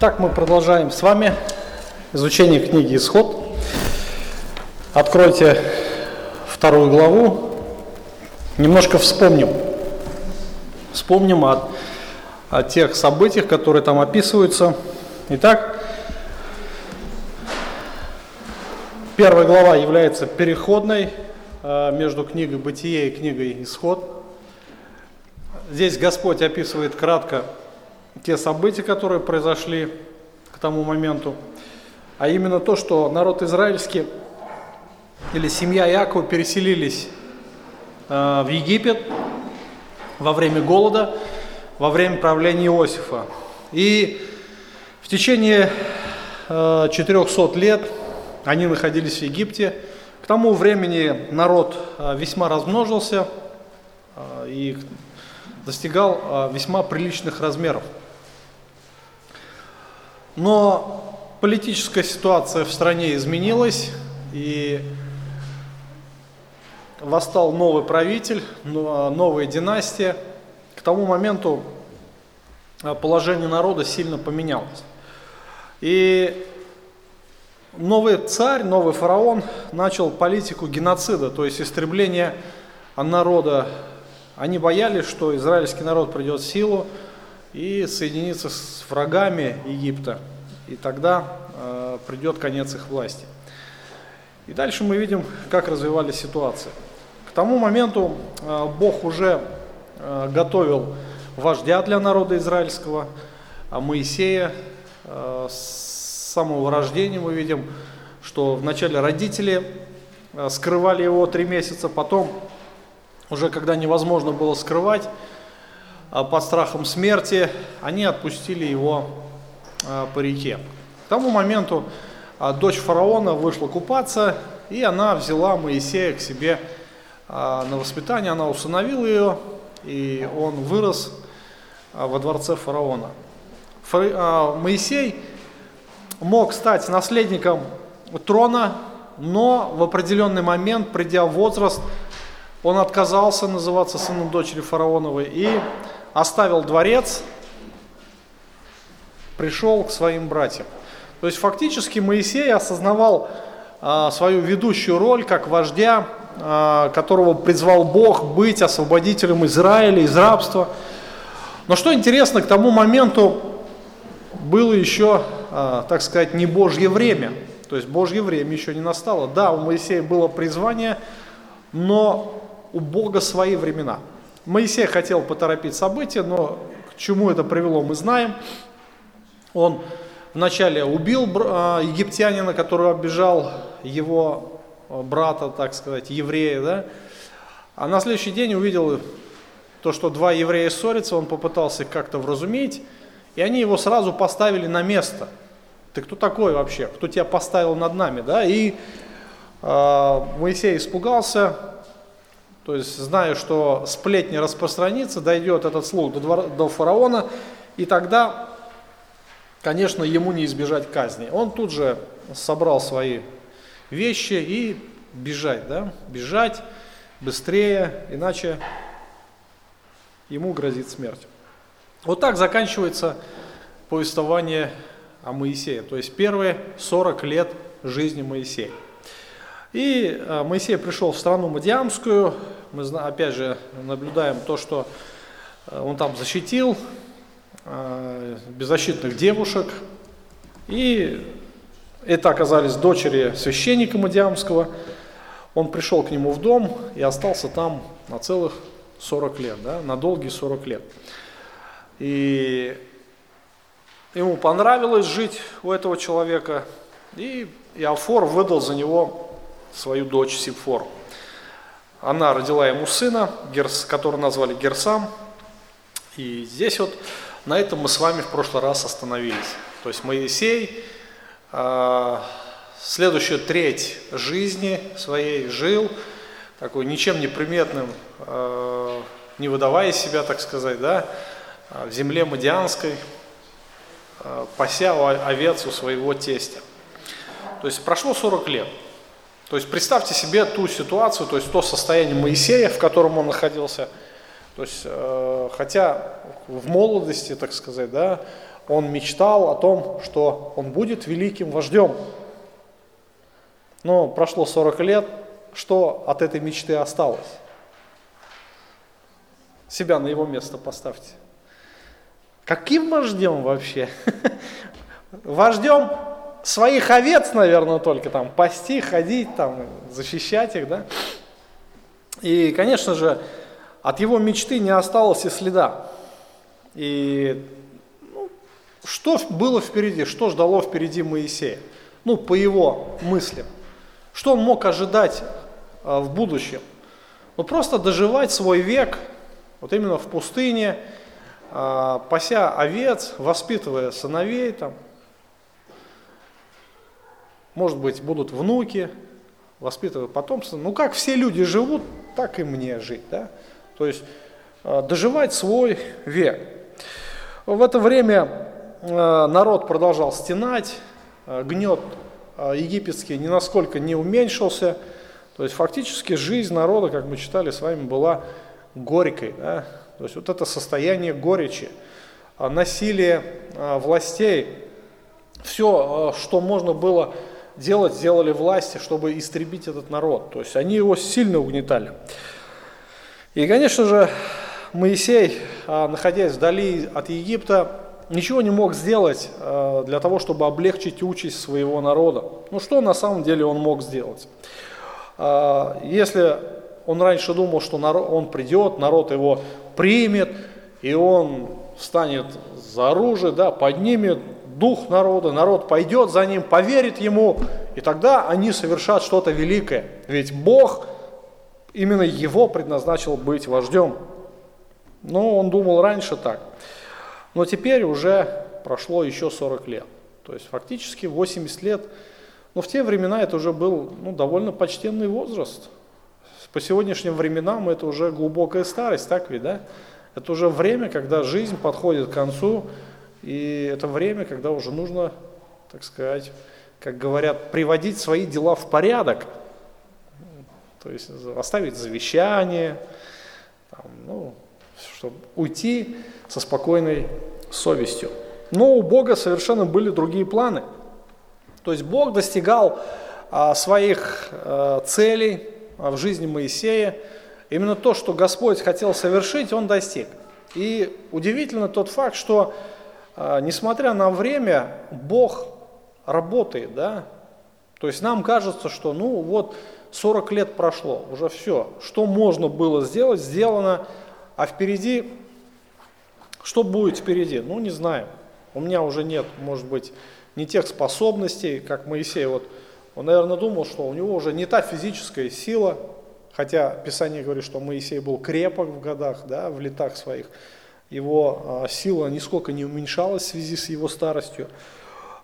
Так мы продолжаем с вами изучение книги «Исход». Откройте вторую главу. Немножко вспомним. Вспомним о, о тех событиях, которые там описываются. Итак, первая глава является переходной э, между книгой «Бытие» и книгой «Исход». Здесь Господь описывает кратко те события, которые произошли к тому моменту, а именно то, что народ израильский или семья Иакова переселились э, в Египет во время голода, во время правления Иосифа. И в течение э, 400 лет они находились в Египте. К тому времени народ э, весьма размножился э, и достигал весьма приличных размеров. Но политическая ситуация в стране изменилась, и восстал новый правитель, новая династия. К тому моменту положение народа сильно поменялось. И новый царь, новый фараон начал политику геноцида, то есть истребление народа. Они боялись, что израильский народ придет в силу, и соединиться с врагами Египта, и тогда э, придет конец их власти. И дальше мы видим, как развивались ситуации. К тому моменту э, Бог уже э, готовил вождя для народа израильского, а Моисея. Э, с самого рождения мы видим, что вначале родители э, скрывали его три месяца, потом, уже когда невозможно было скрывать, под страхом смерти, они отпустили его а, по реке. К тому моменту а, дочь фараона вышла купаться, и она взяла Моисея к себе на воспитание, она усыновила ее, и он вырос во дворце фараона. Моисей мог стать наследником трона, но в определенный момент, придя в возраст, он отказался называться сыном дочери фараоновой и оставил дворец, пришел к своим братьям. То есть фактически Моисей осознавал а, свою ведущую роль как вождя, а, которого призвал Бог быть освободителем Израиля из рабства. Но что интересно, к тому моменту было еще, а, так сказать, не Божье время. То есть Божье время еще не настало. Да, у Моисея было призвание, но у Бога свои времена. Моисей хотел поторопить события, но к чему это привело, мы знаем. Он вначале убил а, египтянина, который обижал его а, брата, так сказать, еврея, да? а на следующий день увидел то, что два еврея ссорятся, он попытался как-то вразумить, и они его сразу поставили на место. Ты кто такой вообще? Кто тебя поставил над нами? Да? И э, Моисей испугался, то есть, зная, что сплетни распространится, дойдет этот слух до, двора, до фараона, и тогда, конечно, ему не избежать казни. Он тут же собрал свои вещи и бежать, да, бежать быстрее, иначе ему грозит смерть. Вот так заканчивается повествование о Моисее, то есть первые 40 лет жизни Моисея. И э, Моисей пришел в страну Мадиамскую, мы опять же наблюдаем то, что э, он там защитил э, беззащитных девушек, и это оказались дочери священника Мадиамского. Он пришел к нему в дом и остался там на целых 40 лет, да, на долгие 40 лет. И ему понравилось жить у этого человека, и Иофор выдал за него свою дочь Сипфор. Она родила ему сына, который назвали Герсам. И здесь вот на этом мы с вами в прошлый раз остановились. То есть Моисей э, следующую треть жизни своей жил такой ничем не приметным, э, не выдавая себя, так сказать, да, в земле Мадианской, э, пася овец у своего тестя. То есть прошло 40 лет. То есть представьте себе ту ситуацию, то есть то состояние Моисея, в котором он находился. То есть, э, хотя в молодости, так сказать, да, он мечтал о том, что он будет великим вождем. Но прошло 40 лет, что от этой мечты осталось? Себя на его место поставьте. Каким вождем вообще? Вождем своих овец, наверное, только там пасти, ходить, там, защищать их, да? И, конечно же, от его мечты не осталось и следа. И ну, что было впереди, что ждало впереди Моисея? Ну, по его мыслям. Что он мог ожидать а, в будущем? Ну, просто доживать свой век, вот именно в пустыне, а, пася овец, воспитывая сыновей, там, может быть, будут внуки, воспитывая потомство. Ну, как все люди живут, так и мне жить, да? То есть а, доживать свой век. В это время народ продолжал стенать, гнет египетский ни насколько не уменьшился. То есть фактически жизнь народа, как мы читали с вами, была горькой. Да? То есть вот это состояние горечи, насилие властей, все, что можно было делать, сделали власти, чтобы истребить этот народ. То есть они его сильно угнетали. И, конечно же, Моисей, находясь вдали от Египта, ничего не мог сделать для того, чтобы облегчить участь своего народа. Ну что на самом деле он мог сделать? Если он раньше думал, что он придет, народ его примет, и он станет за оружие, да, поднимет дух народа, народ пойдет за ним, поверит ему, и тогда они совершат что-то великое. Ведь Бог именно его предназначил быть вождем. Но он думал раньше так. Но теперь уже прошло еще 40 лет. То есть фактически 80 лет. Но в те времена это уже был ну, довольно почтенный возраст. По сегодняшним временам это уже глубокая старость, так ведь, да? Это уже время, когда жизнь подходит к концу, и это время, когда уже нужно, так сказать, как говорят, приводить свои дела в порядок. То есть оставить завещание, там, ну, чтобы уйти со спокойной совестью. Но у Бога совершенно были другие планы. То есть Бог достигал а, своих а, целей, в жизни Моисея, именно то, что Господь хотел совершить, он достиг. И удивительно тот факт, что а, несмотря на время, Бог работает, да, то есть нам кажется, что ну вот 40 лет прошло, уже все, что можно было сделать, сделано, а впереди, что будет впереди, ну не знаю, у меня уже нет, может быть, не тех способностей, как Моисей, вот он, наверное, думал, что у него уже не та физическая сила, хотя Писание говорит, что Моисей был крепок в годах, да, в летах своих. Его а, сила нисколько не уменьшалась в связи с его старостью.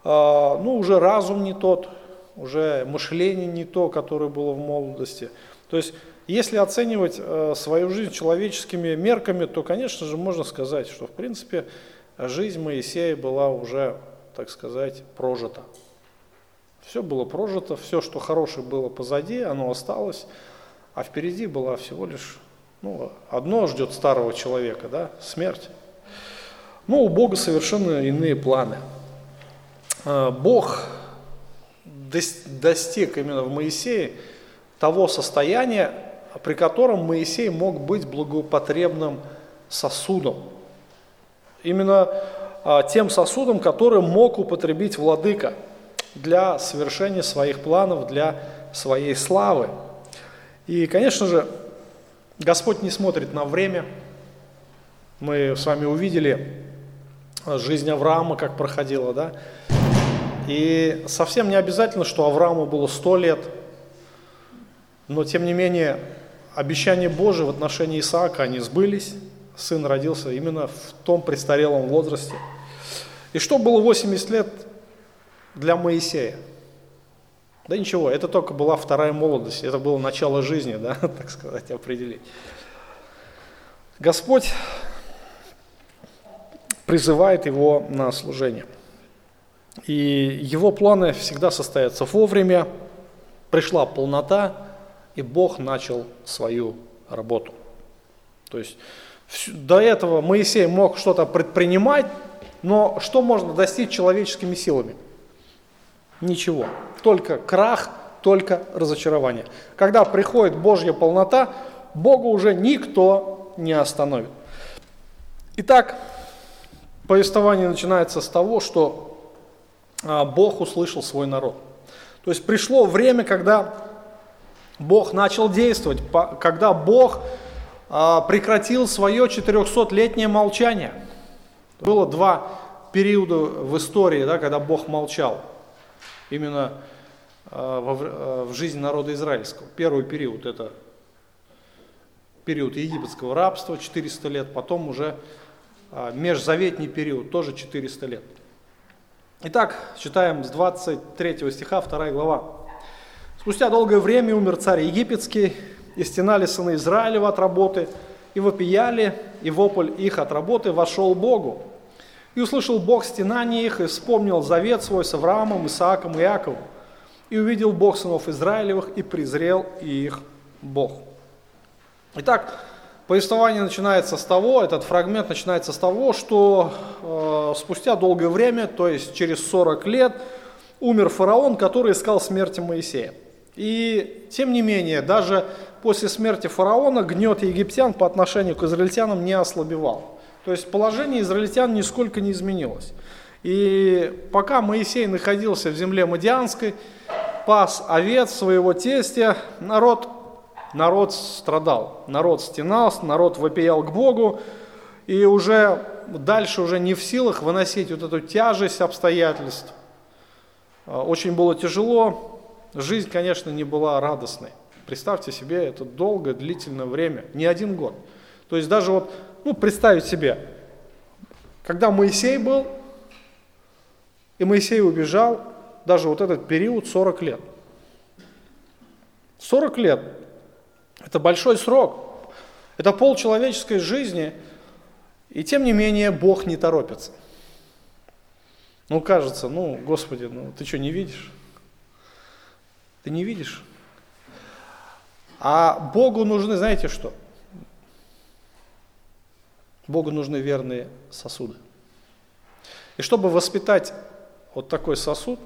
А, ну, уже разум не тот, уже мышление не то, которое было в молодости. То есть, если оценивать а, свою жизнь человеческими мерками, то, конечно же, можно сказать, что, в принципе, жизнь Моисея была уже, так сказать, прожита. Все было прожито, все, что хорошее было позади, оно осталось, а впереди была всего лишь, ну, одно ждет старого человека, да, смерть. Но у Бога совершенно иные планы. А, Бог достиг именно в Моисее того состояния, при котором Моисей мог быть благопотребным сосудом. Именно а, тем сосудом, который мог употребить владыка – для совершения своих планов, для своей славы. И, конечно же, Господь не смотрит на время. Мы с вами увидели жизнь Авраама, как проходила, да? И совсем не обязательно, что Аврааму было сто лет, но тем не менее обещания Божии в отношении Исаака, они сбылись. Сын родился именно в том престарелом возрасте. И что было 80 лет для Моисея? Да ничего, это только была вторая молодость, это было начало жизни, да, так сказать, определить. Господь призывает его на служение. И его планы всегда состоятся вовремя, пришла полнота, и Бог начал свою работу. То есть до этого Моисей мог что-то предпринимать, Но что можно достичь человеческими силами? Ничего. Только крах, только разочарование. Когда приходит Божья полнота, Бога уже никто не остановит. Итак, повествование начинается с того, что а, Бог услышал свой народ. То есть пришло время, когда Бог начал действовать, когда Бог а, прекратил свое 400-летнее молчание. Было два периода в истории, да, когда Бог молчал. Именно а, в жизни народа израильского. Первый период – это период египетского рабства, 400 лет, потом уже а, межзаветний период, тоже 400 лет. Итак, читаем с 23 стиха, 2 глава. «Спустя долгое время умер царь египетский, и стенали сыны Израилева от работы, и вопияли, и вопль их от работы вошел Богу. И услышал Бог стенание их, и вспомнил завет свой с Авраамом, Исааком и Иаковом. И увидел Бог сынов Израилевых, и презрел их Бог». Итак, Повествование начинается с того, этот фрагмент начинается с того, что э, спустя долгое время, то есть через 40 лет, умер фараон, который искал смерти Моисея. И тем не менее, даже после смерти фараона гнет египтян по отношению к израильтянам не ослабевал. То есть положение израильтян нисколько не изменилось. И пока Моисей находился в земле Мадианской, пас овец своего тестя, народ народ страдал, народ стенался, народ вопиял к Богу, и уже дальше уже не в силах выносить вот эту тяжесть обстоятельств. А, очень было тяжело, жизнь, конечно, не была радостной. Представьте себе, это долгое, длительное время, не один год. То есть даже вот, ну, представить себе, когда Моисей был, и Моисей убежал, даже вот этот период 40 лет. 40 лет это большой срок. Это пол человеческой жизни. И тем не менее Бог не торопится. Ну, кажется, ну, Господи, ну ты что, не видишь? Ты не видишь? А Богу нужны, знаете что? Богу нужны верные сосуды. И чтобы воспитать вот такой сосуд,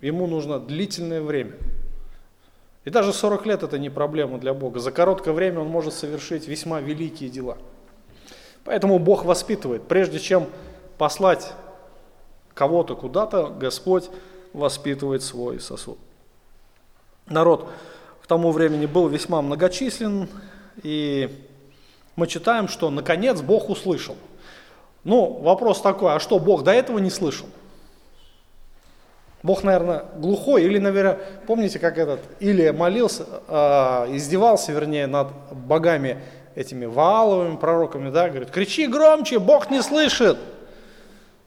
ему нужно длительное время – и даже 40 лет это не проблема для Бога. За короткое время Он может совершить весьма великие дела. Поэтому Бог воспитывает. Прежде чем послать кого-то куда-то, Господь воспитывает свой сосуд. Народ к тому времени был весьма многочислен, и мы читаем, что наконец Бог услышал. Ну, вопрос такой, а что, Бог до этого не слышал? Бог, наверное, глухой, или, наверное, помните, как этот Илия молился, э, издевался, вернее, над богами этими Вааловыми пророками, да, говорит, кричи громче, Бог не слышит.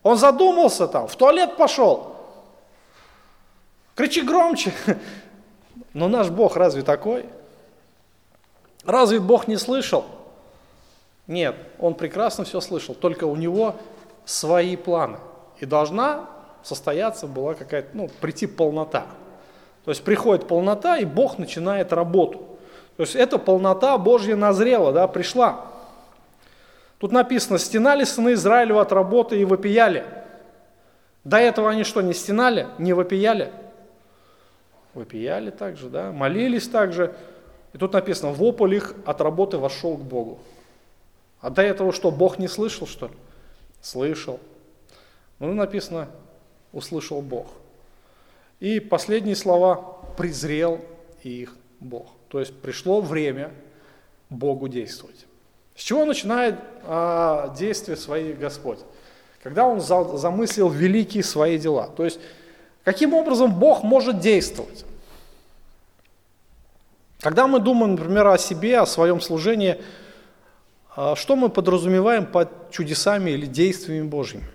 Он задумался там, в туалет пошел. Кричи громче. Но наш Бог разве такой? Разве Бог не слышал? Нет, Он прекрасно все слышал, только у Него свои планы. И должна состояться была какая-то, ну, прийти полнота. То есть приходит полнота, и Бог начинает работу. То есть эта полнота Божья назрела, да, пришла. Тут написано, стенали сыны Израилева от работы и вопияли. До этого они что, не стенали, не вопияли? Вопияли также, да, молились также. И тут написано, вопль их от работы вошел к Богу. А до этого что, Бог не слышал, что ли? Слышал. Ну, написано, услышал Бог. И последние слова «презрел их Бог». То есть пришло время Богу действовать. С чего начинает а, действие своих Господь? Когда Он за, замыслил великие свои дела. То есть каким образом Бог может действовать? Когда мы думаем, например, о себе, о своем служении, что мы подразумеваем под чудесами или действиями Божьими?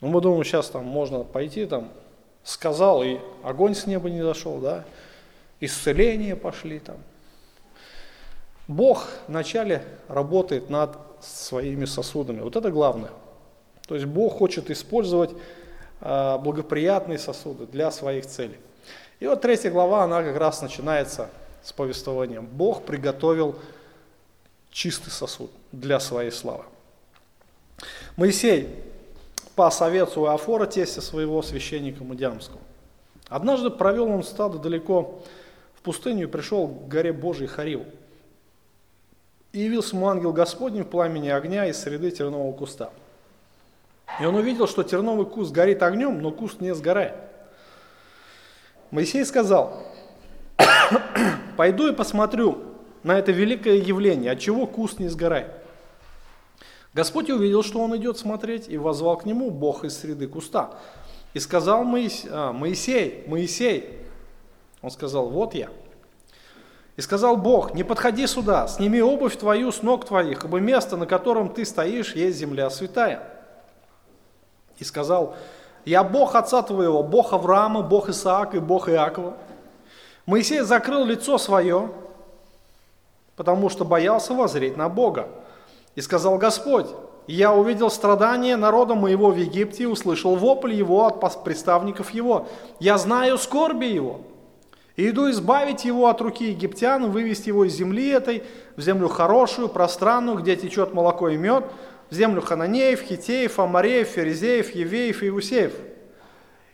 Ну, мы думаем, сейчас там можно пойти, там, сказал, и огонь с неба не зашел, да, исцеления пошли там. Бог вначале работает над своими сосудами. Вот это главное. То есть Бог хочет использовать э, благоприятные сосуды для своих целей. И вот третья глава, она как раз начинается с повествованием. Бог приготовил чистый сосуд для своей славы. Моисей пас овец у Афора, тестя своего священника Мадиамского. Однажды провел он стадо далеко в пустыню и пришел к горе Божией Хариву. И явился ему ангел Господень в пламени огня из среды тернового куста. И он увидел, что терновый куст горит огнем, но куст не сгорает. Моисей сказал, пойду и посмотрю на это великое явление, от чего куст не сгорает. Господь увидел, что он идет смотреть, и возвал к нему Бог из среды куста. И сказал Моисей, а, Моисей, Моисей, он сказал, вот я. И сказал Бог, не подходи сюда, сними обувь твою с ног твоих, ибо место, на котором ты стоишь, есть земля святая. И сказал, я Бог отца твоего, Бог Авраама, Бог Исаака и Бог Иакова. Моисей закрыл лицо свое, потому что боялся возреть на Бога. И сказал Господь, я увидел страдания народа моего в Египте и услышал вопль его от представников его. Я знаю скорби его. И иду избавить его от руки египтян, вывести его из земли этой, в землю хорошую, пространную, где течет молоко и мед, в землю Хананеев, Хитеев, Амареев, Ферезеев, Евеев и Иусеев.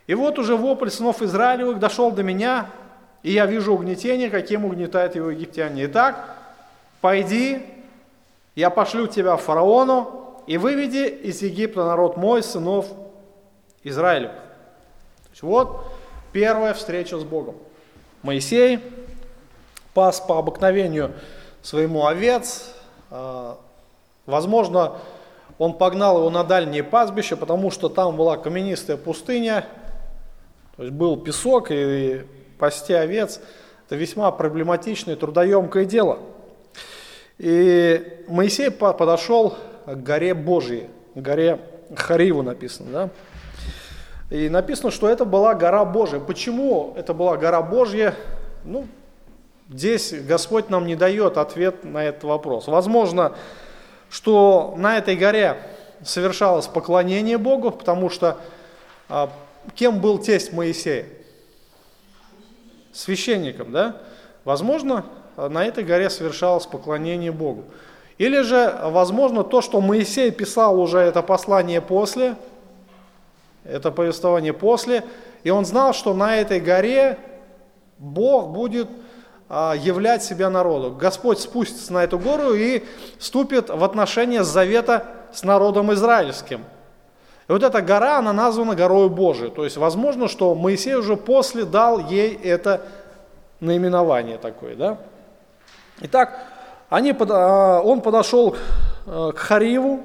И вот уже вопль сынов Израилевых дошел до меня, и я вижу угнетение, каким угнетают его египтяне. Итак, пойди, я пошлю тебя фараону, и выведи из Египта народ мой, сынов Израилев. То есть вот первая встреча с Богом. Моисей пас по обыкновению своему овец. А, возможно, он погнал его на дальние пастбища, потому что там была каменистая пустыня, то есть был песок, и пасти овец – это весьма проблематичное, трудоемкое дело. И Моисей подошел к горе Божьей, к горе Хариву написано, да? И написано, что это была гора Божья. Почему это была гора Божья? Ну, здесь Господь нам не дает ответ на этот вопрос. Возможно, что на этой горе совершалось поклонение Богу, потому что а, кем был тесть Моисея? Священником, да? Возможно, на этой горе совершалось поклонение Богу. Или же, возможно, то, что Моисей писал уже это послание после, это повествование после, и он знал, что на этой горе Бог будет являть себя народу. Господь спустится на эту гору и вступит в отношения завета с народом израильским. И вот эта гора, она названа горой Божией. То есть возможно, что Моисей уже после дал ей это наименование такое. Да? Итак, они, а, он подошел к Хариву.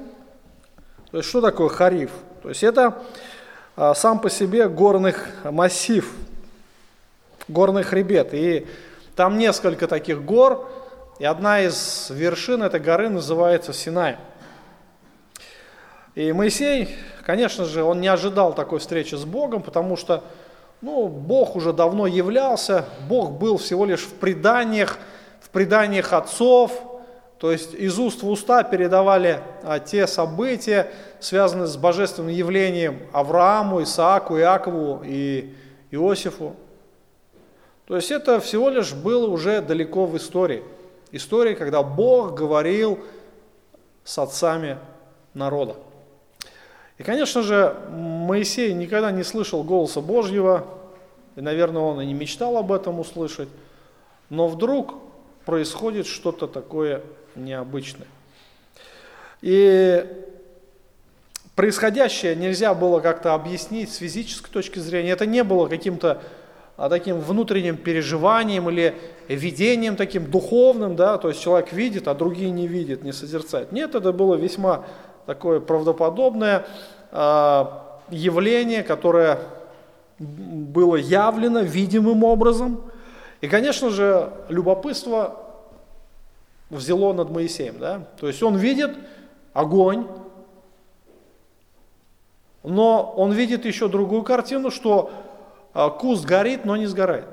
То есть что такое Харив? То есть это а, сам по себе горных массив, горный хребет. И там несколько таких гор, и одна из вершин этой горы называется Синай. И Моисей, конечно же, он не ожидал такой встречи с Богом, потому что ну, Бог уже давно являлся, Бог был всего лишь в преданиях, в преданиях отцов, то есть из уст в уста передавали а, те события, связанные с божественным явлением Аврааму, Исааку, Иакову и Иосифу. То есть это всего лишь было уже далеко в истории. История, когда Бог говорил с отцами народа. И, конечно же, Моисей никогда не слышал голоса Божьего, и, наверное, он и не мечтал об этом услышать, но вдруг происходит что-то такое необычное. И происходящее нельзя было как-то объяснить с физической точки зрения. Это не было каким-то таким внутренним переживанием или видением таким духовным, да, то есть человек видит, а другие не видят, не созерцают. Нет, это было весьма такое правдоподобное э, явление, которое было явлено видимым образом. И, конечно же, любопытство взяло над Моисеем. Да? То есть он видит огонь, но он видит еще другую картину, что а, куст горит, но не сгорает.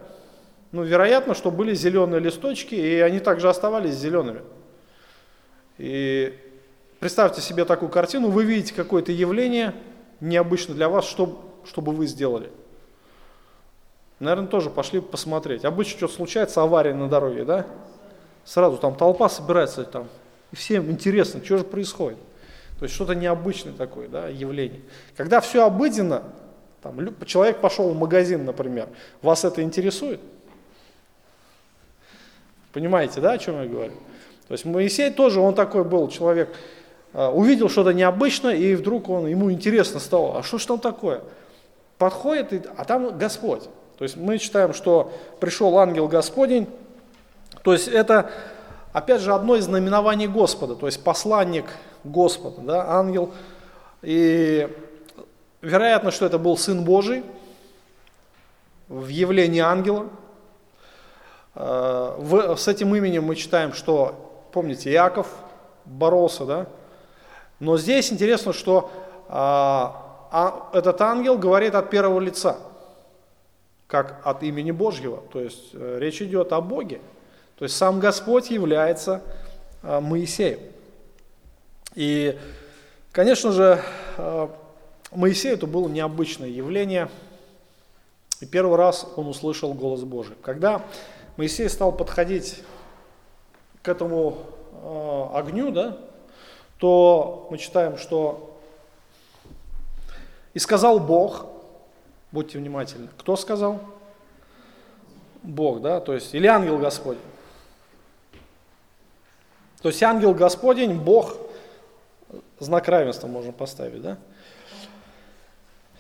Ну, вероятно, что были зеленые листочки, и они также оставались зелеными. И представьте себе такую картину, вы видите какое-то явление необычно для вас, что, что бы вы сделали? Наверное, тоже пошли посмотреть. Обычно что случается, авария на дороге, да? Сразу там толпа собирается, там И всем интересно, что же происходит. То есть что-то необычное такое да, явление. Когда все обыденно, там, человек пошел в магазин, например, вас это интересует? Понимаете, да, о чем я говорю? То есть Моисей тоже, он такой был человек, а, увидел что-то необычное, и вдруг он, ему интересно стало, а что ж там такое? Подходит, и, а там Господь. То есть мы читаем, что пришел ангел Господень, то есть это, опять же, одно из знаменований Господа, то есть посланник Господа, да, ангел. И вероятно, что это был Сын Божий в явлении ангела. В, с этим именем мы читаем, что, помните, Иаков боролся, да? Но здесь интересно, что а, а, этот ангел говорит от первого лица, как от имени Божьего. То есть э, речь идет о Боге. То есть сам Господь является а, Моисеем. И, конечно же, э, Моисею это было необычное явление. И первый раз он услышал голос Божий. Когда Моисей стал подходить к этому э, огню, да, то мы читаем, что «И сказал Бог», будьте внимательны, кто сказал? Бог, да, то есть, или ангел Господень. То есть ангел Господень, Бог, знак равенства можно поставить, да?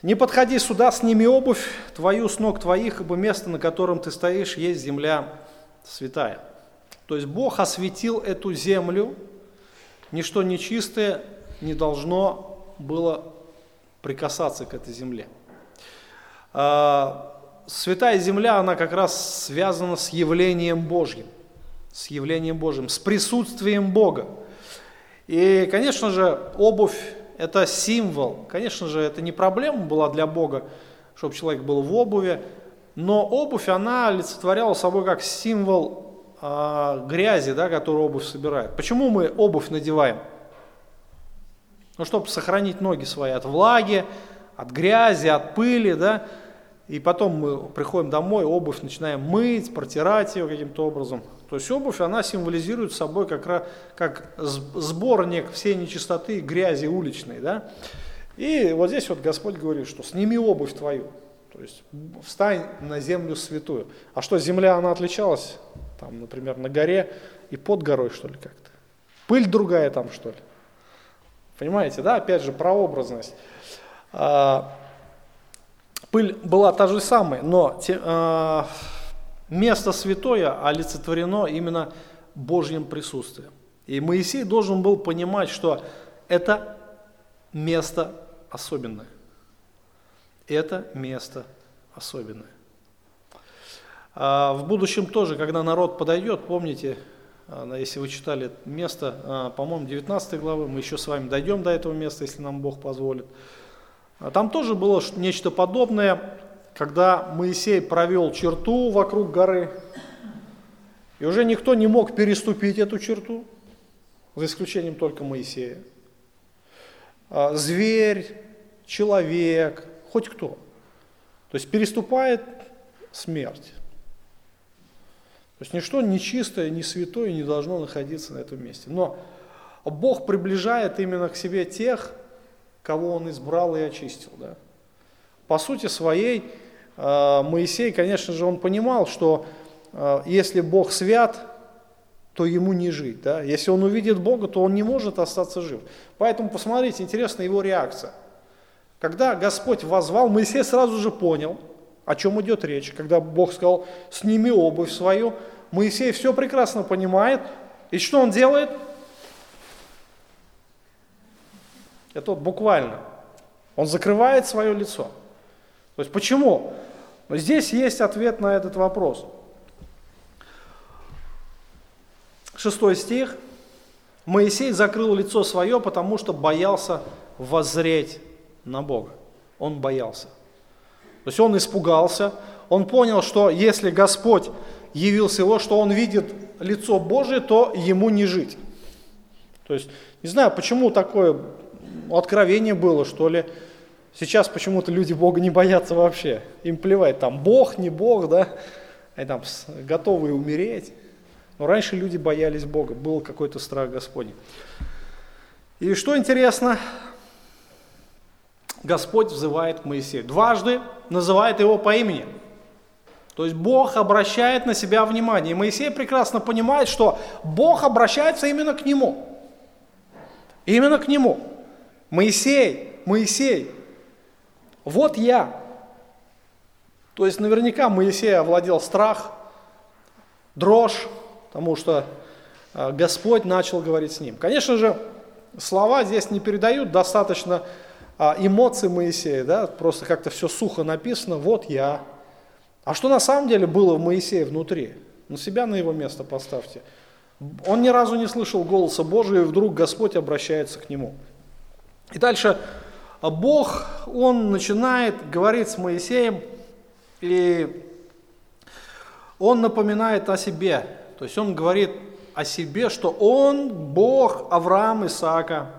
Не подходи сюда, сними обувь твою с ног твоих, ибо место, на котором ты стоишь, есть земля святая. То есть Бог осветил эту землю Ничто нечистое не должно было прикасаться к этой земле. А, святая земля, она как раз связана с явлением Божьим, с явлением Божьим, с присутствием Бога. И, конечно же, обувь – это символ. Конечно же, это не проблема была для Бога, чтобы человек был в обуви, но обувь, она олицетворяла собой как символ а, грязи, да, которую обувь собирает. Почему мы обувь надеваем? Ну, чтобы сохранить ноги свои от влаги, от грязи, от пыли, да, и потом мы приходим домой, обувь начинаем мыть, протирать ее каким-то образом. То есть обувь, она символизирует собой как, как сборник всей нечистоты, грязи уличной, да. И вот здесь вот Господь говорит, что сними обувь твою, то есть встань на землю святую. А что, земля, она отличалась там, например, на горе и под горой, что ли, как-то. Пыль другая там, что ли. Понимаете, да, опять же, прообразность. А, пыль была та же самая, но те, а, место святое олицетворено именно Божьим присутствием. И Моисей должен был понимать, что это место особенное. Это место особенное. А в будущем тоже, когда народ подойдет, помните, а, если вы читали место, а, по-моему, 19 главы, мы еще с вами дойдем до этого места, если нам Бог позволит. Там тоже было нечто подобное, когда Моисей провел черту вокруг горы, и уже никто не мог переступить эту черту, за исключением только Моисея. Зверь, человек, хоть кто. То есть переступает смерть. То есть ничто нечистое, не святое не должно находиться на этом месте. Но Бог приближает именно к себе тех, кого Он избрал и очистил. Да? По сути своей, э, Моисей, конечно же, он понимал, что э, если Бог свят, то ему не жить. Да? Если он увидит Бога, то он не может остаться жив. Поэтому посмотрите, интересна его реакция. Когда Господь возвал, Моисей сразу же понял – о чем идет речь? Когда Бог сказал, сними обувь свою, Моисей все прекрасно понимает. И что он делает? Это вот буквально. Он закрывает свое лицо. То есть почему? Но здесь есть ответ на этот вопрос. Шестой стих. Моисей закрыл лицо свое, потому что боялся воззреть на Бога. Он боялся. То есть он испугался, он понял, что если Господь явился его, что он видит лицо Божие, то ему не жить. То есть, не знаю, почему такое откровение было, что ли. Сейчас почему-то люди Бога не боятся вообще. Им плевать, там Бог, не Бог, да, они там готовы умереть. Но раньше люди боялись Бога, был какой-то страх Господень. И что интересно, Господь взывает к Моисею. Дважды называет его по имени. То есть Бог обращает на себя внимание. И Моисей прекрасно понимает, что Бог обращается именно к нему. Именно к нему. Моисей, Моисей, вот я. То есть наверняка Моисей овладел страх, дрожь, потому что э, Господь начал говорить с ним. Конечно же, слова здесь не передают достаточно а, эмоций Моисея, да, просто как-то все сухо написано, вот я. А что на самом деле было в Моисее внутри? На себя на его место поставьте. Он ни разу не слышал голоса Божия, и вдруг Господь обращается к нему. И дальше а Бог, Он начинает говорить с Моисеем, и Он напоминает о себе. То есть Он говорит о себе, что Он Бог Авраама, Исаака,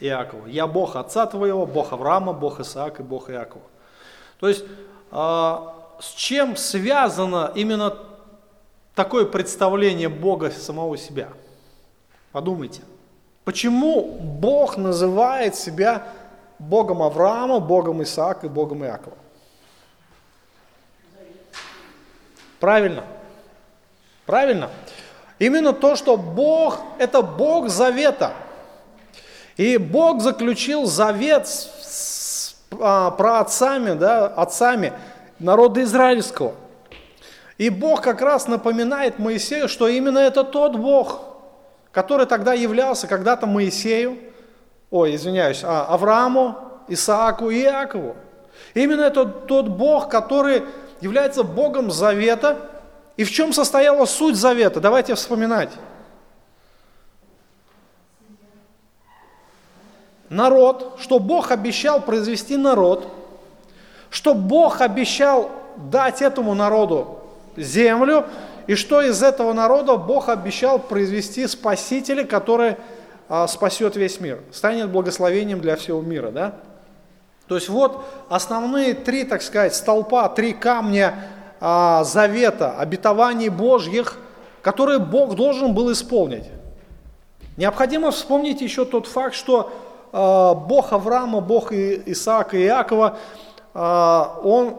Иакова. Я Бог отца твоего, Бог Авраама, Бог Исаака и Бог Иакова. То есть а, с чем связано именно такое представление Бога самого себя? Подумайте. Почему Бог называет себя Богом Авраама, Богом Исаака и Богом Иакова? Правильно. Правильно. Именно то, что Бог – это Бог завета. И Бог заключил завет с, с а, праотцами, да, отцами народа израильского. И Бог как раз напоминает Моисею, что именно это тот Бог, который тогда являлся когда-то Моисею, ой, извиняюсь, а, Аврааму, Исааку и Иакову. Именно это тот Бог, который является Богом завета, и в чем состояла суть завета? Давайте вспоминать. Народ, что Бог обещал произвести народ, что Бог обещал дать этому народу землю, и что из этого народа Бог обещал произвести спасителя, который а, спасет весь мир, станет благословением для всего мира. Да? То есть вот основные три, так сказать, столпа, три камня а, завета, обетований Божьих, которые Бог должен был исполнить. Необходимо вспомнить еще тот факт, что а, Бог Авраама, Бог Исаака и Иакова, а, Он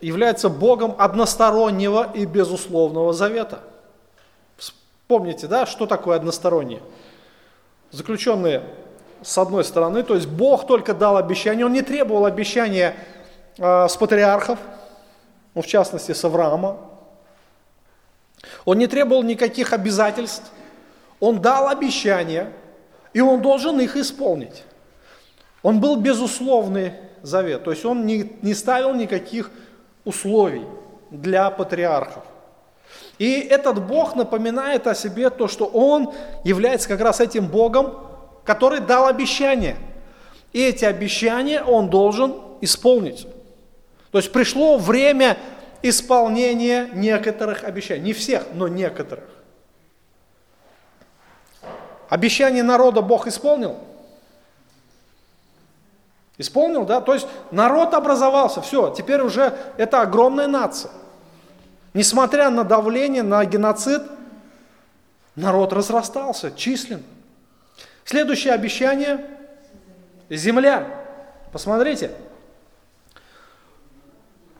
является Богом одностороннего и безусловного завета. Помните, да, что такое одностороннее? Заключенные с одной стороны, то есть Бог только дал обещание, Он не требовал обещания э, с патриархов, ну, в частности, с Авраама. Он не требовал никаких обязательств. Он дал обещания, и он должен их исполнить. Он был безусловный завет, то есть он не, не ставил никаких условий для патриархов. И этот Бог напоминает о себе то, что Он является как раз этим Богом, который дал обещания. И эти обещания Он должен исполнить. То есть пришло время исполнения некоторых обещаний. Не всех, но некоторых. Обещание народа Бог исполнил? Исполнил, да? То есть народ образовался, все, теперь уже это огромная нация. Несмотря на давление, на геноцид, народ разрастался, числен. Следующее обещание – земля. Посмотрите –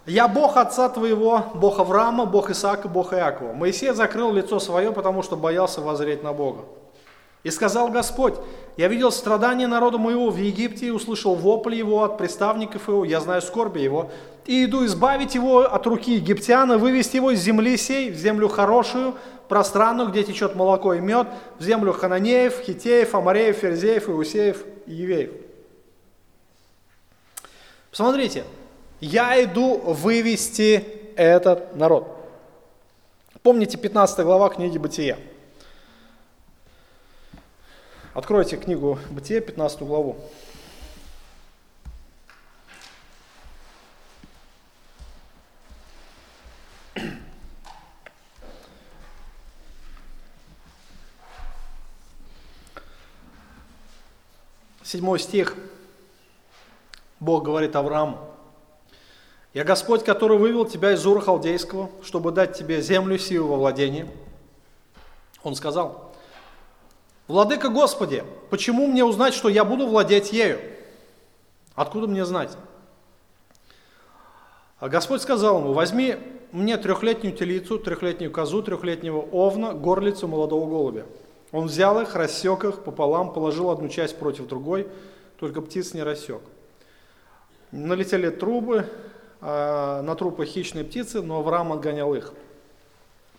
«Я Бог отца твоего, Бог Авраама, Бог Исаака, Бог Иакова». Моисей закрыл лицо свое, потому что боялся воззреть на Бога. И сказал Господь, «Я видел страдания народа моего в Египте и услышал вопль его от приставников его, я знаю скорби его, и иду избавить его от руки египтяна, вывести его из земли сей, в землю хорошую, пространную, где течет молоко и мед, в землю хананеев, хитеев, амареев, ферзеев, иусеев и евеев». Посмотрите, я иду вывести этот народ. Помните 15 глава книги Бытия. Откройте книгу Бытия, 15 главу. Седьмой стих. Бог говорит Аврааму, я Господь, который вывел тебя из Ура Халдейского, чтобы дать тебе землю силу во владение. Он сказал, «Владыка Господи, почему мне узнать, что я буду владеть ею? Откуда мне знать?» А Господь сказал ему, возьми мне трехлетнюю телицу, трехлетнюю козу, трехлетнего овна, горлицу молодого голубя. Он взял их, рассек их пополам, положил одну часть против другой, только птиц не рассек. Налетели трубы, а, на трупы хищные птицы, но Авраам отгонял их.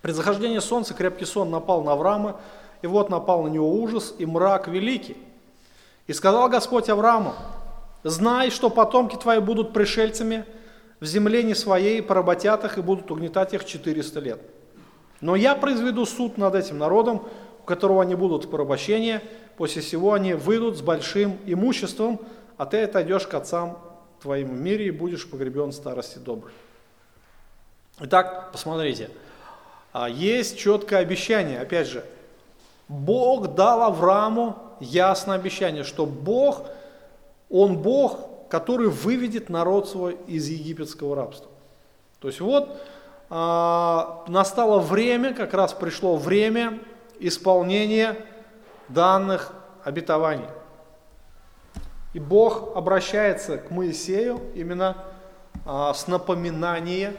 При захождении солнца крепкий сон напал на Авраама, и вот напал на него ужас и мрак великий. И сказал Господь Аврааму, знай, что потомки твои будут пришельцами – в земле не своей, поработят их и будут угнетать их 400 лет. Но я произведу суд над этим народом, у которого они будут в порабощении, после всего они выйдут с большим имуществом, а ты отойдешь к отцам твоим в мире и будешь погребен в старости добрый. Итак, посмотрите, а, есть четкое обещание, опять же, Бог дал Аврааму ясное обещание, что Бог, Он Бог, который выведет народ свой из египетского рабства. То есть вот а, настало время, как раз пришло время исполнения данных обетований. И Бог обращается к Моисею именно а, с напоминанием,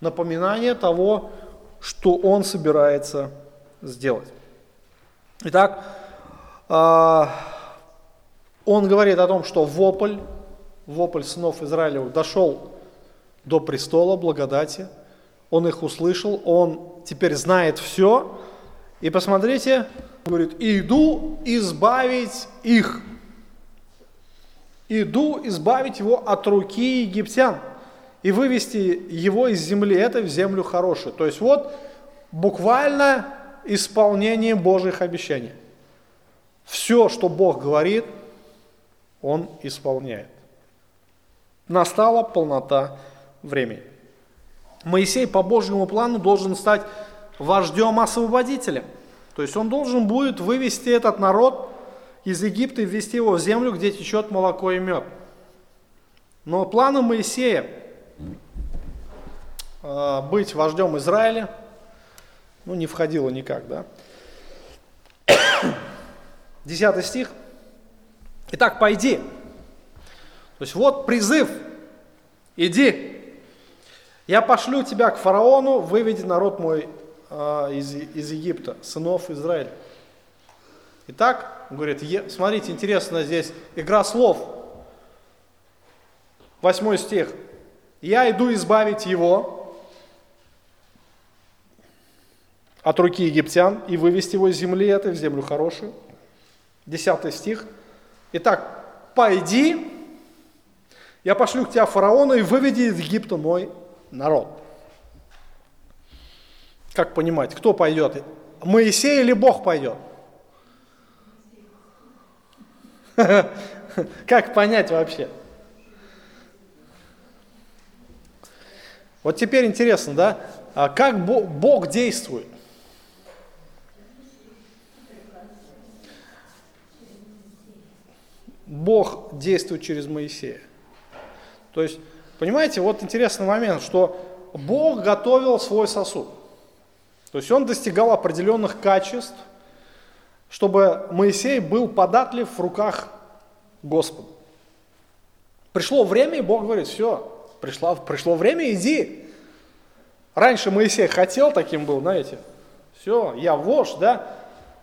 напоминание того, что он собирается сделать. Итак, а, он говорит о том, что вопль, вопль сынов Израилевых дошел до престола благодати, он их услышал, он теперь знает все. И посмотрите, говорит, иду избавить их. Иду избавить его от руки египтян и вывести его из земли этой в землю хорошую. То есть вот буквально исполнение Божьих обещаний. Все, что Бог говорит – он исполняет. Настала полнота времени. Моисей по Божьему плану должен стать вождем-освободителем. То есть он должен будет вывести этот народ из Египта и ввести его в землю, где течет молоко и мед. Но планы Моисея э, быть вождем Израиля ну, не входило никак. Да? Десятый стих. Итак, пойди. То есть вот призыв. Иди. Я пошлю тебя к фараону, выведи народ мой э, из, из Египта, сынов Израиля. Итак, он говорит, смотрите, интересно здесь игра слов. Восьмой стих. Я иду избавить его от руки египтян и вывести его из земли этой в землю хорошую. Десятый стих. Итак, пойди, я пошлю к тебя фараона и выведи из Египта мой народ. Как понимать, кто пойдет? Моисей или Бог пойдет? Как понять вообще? Вот теперь интересно, да, а как Бог действует? Бог действует через Моисея. То есть, понимаете, вот интересный момент, что Бог готовил свой сосуд. То есть он достигал определенных качеств, чтобы Моисей был податлив в руках Господа. Пришло время, и Бог говорит, все, пришло, пришло время, иди. Раньше Моисей хотел таким был, знаете, все, я вождь, да,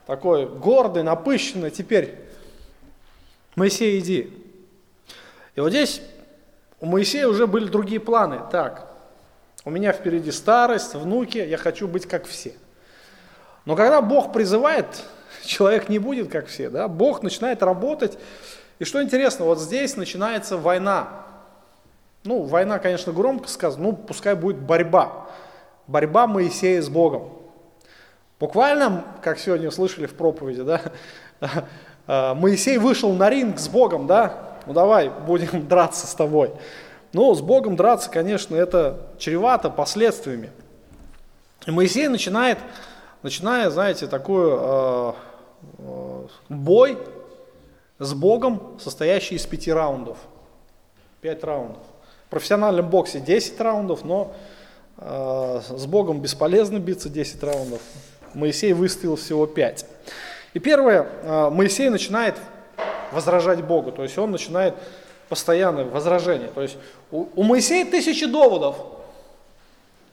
такой гордый, напыщенный, теперь Моисей, иди. И вот здесь у Моисея уже были другие планы. Так, у меня впереди старость, внуки, я хочу быть как все. Но когда Бог призывает, человек не будет как все. Да? Бог начинает работать. И что интересно, вот здесь начинается война. Ну, война, конечно, громко сказано, ну, пускай будет борьба. Борьба Моисея с Богом. Буквально, как сегодня слышали в проповеди, да, Моисей вышел на ринг с Богом, да, ну давай, будем драться с тобой. Но с Богом драться, конечно, это чревато последствиями. И Моисей начинает, начиная, знаете, такой э, э, бой с Богом, состоящий из пяти раундов. Пять раундов. В профессиональном боксе 10 раундов, но э, с Богом бесполезно биться 10 раундов. Моисей выставил всего пять. И первое, а, Моисей начинает возражать Богу, то есть он начинает постоянное возражение. То есть у, у Моисея тысячи доводов,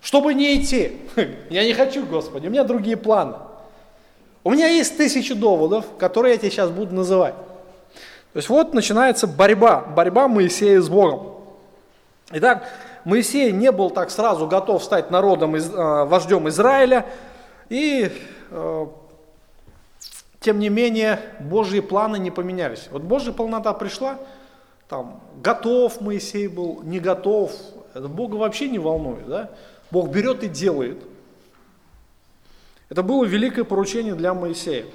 чтобы не идти. Я не хочу, Господи, у меня другие планы. У меня есть тысячи доводов, которые я тебе сейчас буду называть. То есть вот начинается борьба, борьба Моисея с Богом. Итак, Моисей не был так сразу готов стать народом, э, вождем Израиля, и э, тем не менее Божьи планы не поменялись. Вот Божья полнота пришла, там, готов Моисей был, не готов, это Бога вообще не волнует, да? Бог берет и делает. Это было великое поручение для Моисея.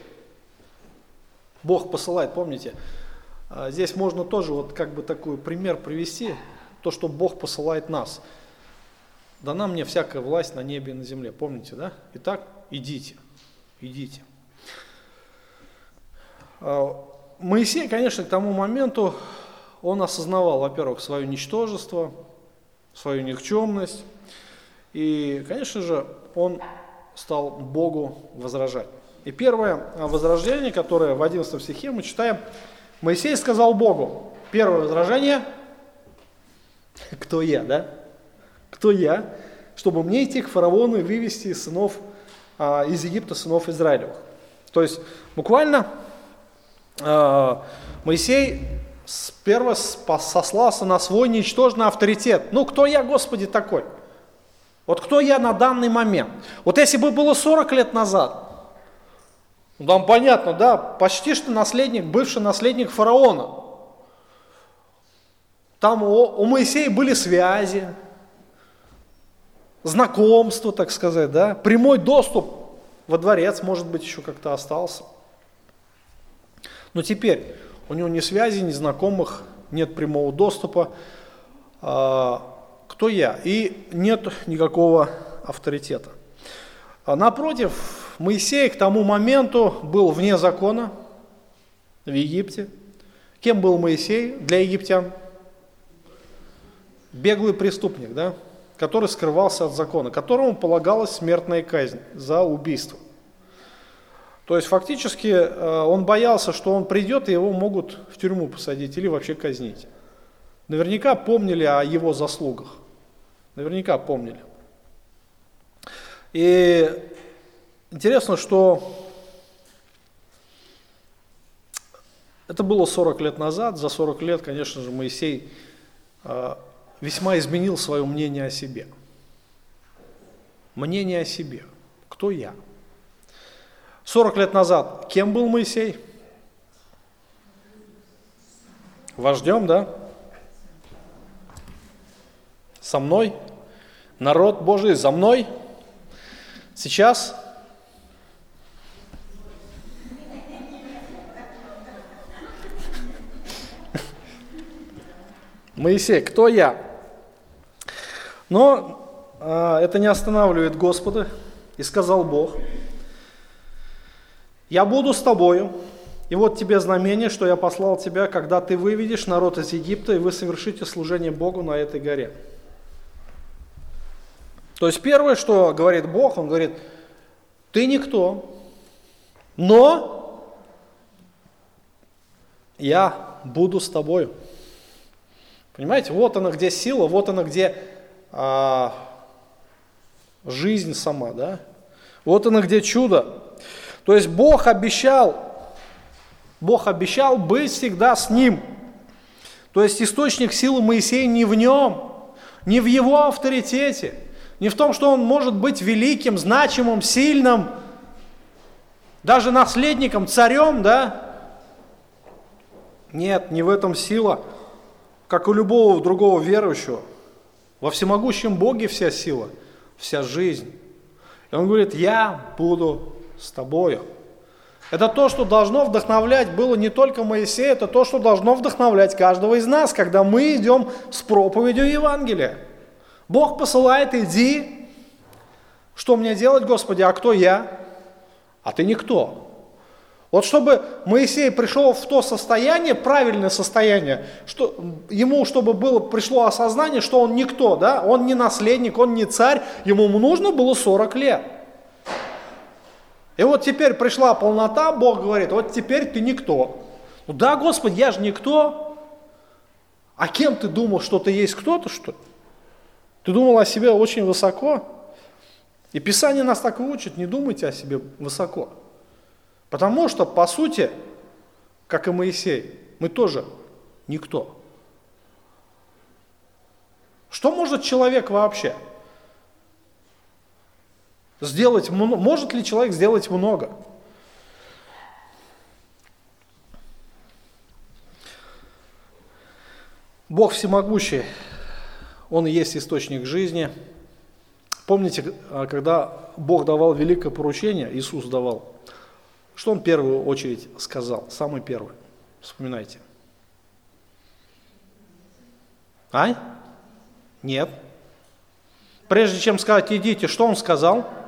Бог посылает, помните, а, здесь можно тоже вот как бы такой пример привести, то, что Бог посылает нас. Дана мне всякая власть на небе и на земле, помните, да? Итак, идите, идите. А, Моисей, конечно, к тому моменту, он осознавал, во-первых, свое ничтожество, свою никчемность, и, конечно же, он стал Богу возражать. И первое возражение, которое в 11 стихе мы читаем – Моисей сказал Богу, первое возражение, кто я, да? Кто я, чтобы мне идти к фараону и вывести сынов, а, из Египта сынов Израилевых. То есть буквально а, Моисей сперва сослался на свой ничтожный авторитет. Ну, кто я, Господи, такой? Вот кто я на данный момент? Вот если бы было 40 лет назад, ну, там понятно, да, почти что наследник, бывший наследник фараона. Там у, у Моисея были связи, знакомство, так сказать, да, прямой доступ во дворец, может быть, еще как-то остался. Но теперь у него ни связи, ни знакомых, нет прямого доступа. А, кто я? И нет никакого авторитета. А напротив, Моисей к тому моменту был вне закона в Египте. Кем был Моисей для египтян? Беглый преступник, да? который скрывался от закона, которому полагалась смертная казнь за убийство. То есть фактически э, он боялся, что он придет и его могут в тюрьму посадить или вообще казнить. Наверняка помнили о его заслугах. Наверняка помнили. И Интересно, что это было 40 лет назад. За 40 лет, конечно же, Моисей а, весьма изменил свое мнение о себе. Мнение о себе. Кто я? 40 лет назад кем был Моисей? Вождем, да? Со мной? Народ Божий за мной? Сейчас Моисей, кто я? Но э, это не останавливает Господа, и сказал Бог, я буду с тобою, и вот тебе знамение, что я послал тебя, когда ты выведешь народ из Египта, и вы совершите служение Богу на этой горе. То есть первое, что говорит Бог, Он говорит, ты никто, но я буду с тобою. Понимаете, вот она где сила, вот она где а, жизнь сама, да? Вот она где чудо. То есть Бог обещал, Бог обещал быть всегда с ним. То есть источник силы Моисея не в нем, не в его авторитете, не в том, что он может быть великим, значимым, сильным, даже наследником, царем, да? Нет, не в этом сила как у любого другого верующего, во всемогущем Боге вся сила, вся жизнь. И он говорит, я буду с тобою. Это то, что должно вдохновлять было не только Моисея, это то, что должно вдохновлять каждого из нас, когда мы идем с проповедью Евангелия. Бог посылает, иди. Что мне делать, Господи, а кто я? А ты никто. Вот чтобы Моисей пришел в то состояние, правильное состояние, что ему, чтобы было, пришло осознание, что он никто, да, он не наследник, он не царь, ему нужно было 40 лет. И вот теперь пришла полнота, Бог говорит, вот теперь ты никто. Ну да, Господи, я же никто. А кем ты думал, что ты есть кто-то, что ли? Ты думал о себе очень высоко? И Писание нас так и учит, не думайте о себе высоко. Потому что, по сути, как и Моисей, мы тоже никто. Что может человек вообще? Сделать, может ли человек сделать много? Бог всемогущий, Он и есть источник жизни. Помните, а, когда Бог давал великое поручение, Иисус давал, что Он в первую очередь сказал, самый первый? Вспоминайте. А? Нет. Прежде чем сказать «идите», что Он сказал?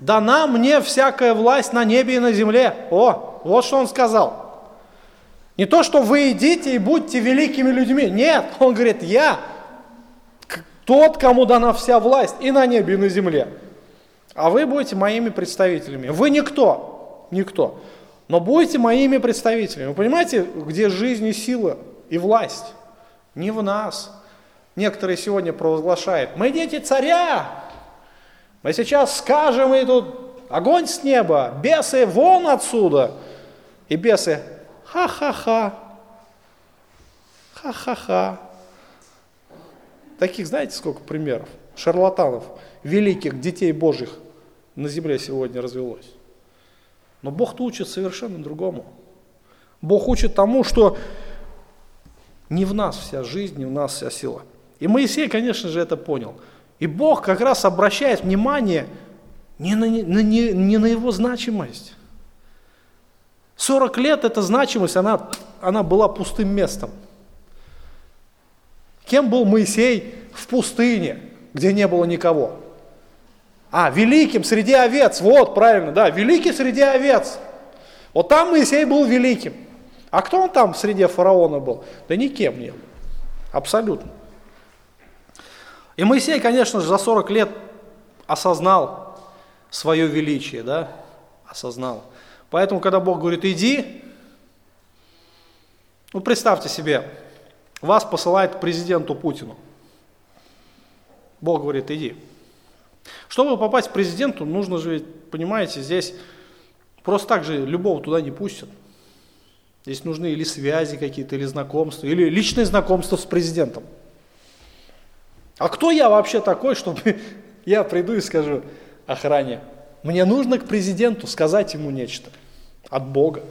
«Дана мне всякая власть на небе и на земле». О, вот что Он сказал. Не то, что вы идите и будьте великими людьми. Нет, Он говорит, я тот, кому дана вся власть и на небе, и на земле. А вы будете моими представителями. Вы никто, никто. Но будете моими представителями. Вы понимаете, где жизнь и сила и власть? Не в нас. Некоторые сегодня провозглашают, мы дети царя, мы сейчас скажем, и тут огонь с неба, бесы вон отсюда. И бесы, ха-ха-ха, ха-ха-ха. Таких знаете сколько примеров? Шарлатанов, великих детей Божьих на земле сегодня развелось. Но Бог-то учит совершенно другому. Бог учит тому, что не в нас вся жизнь, не в нас вся сила. И Моисей, конечно же, это понял. И Бог как раз обращает внимание не на, не, не, не на его значимость. 40 лет эта значимость, она, она была пустым местом. Кем был Моисей в пустыне, где не было никого? А, великим среди овец, вот, правильно, да, великий среди овец. Вот там Моисей был великим. А кто он там среди фараона был? Да никем не был. Абсолютно. И Моисей, конечно же, за 40 лет осознал свое величие, да, осознал. Поэтому, когда Бог говорит, иди, ну представьте себе, вас посылает президенту Путину. Бог говорит, иди. Чтобы попасть к президенту, нужно же, понимаете, здесь просто так же любого туда не пустят. Здесь нужны или связи какие-то, или знакомства, или личные знакомства с президентом. А кто я вообще такой, чтобы я приду и скажу охране, мне нужно к президенту сказать ему нечто от Бога.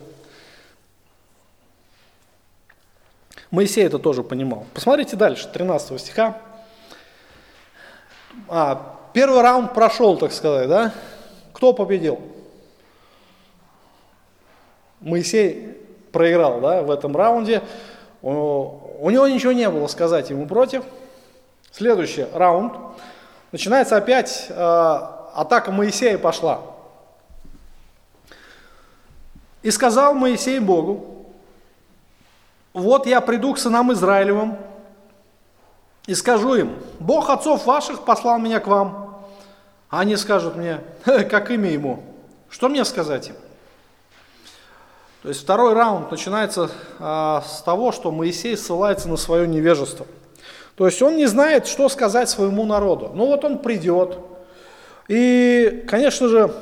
Моисей это тоже понимал. Посмотрите дальше, 13 стиха. А, первый раунд прошел, так сказать, да? Кто победил? Моисей проиграл, да, в этом раунде. У, у него ничего не было сказать ему против. Следующий раунд. Начинается опять э, атака Моисея пошла. И сказал Моисей Богу, вот я приду к сынам Израилевым и скажу им, Бог отцов ваших послал меня к вам. Они скажут мне, как имя ему. Что мне сказать им? То есть второй раунд начинается а, с того, что Моисей ссылается на свое невежество. То есть он не знает, что сказать своему народу. Ну вот он придет. И, конечно же,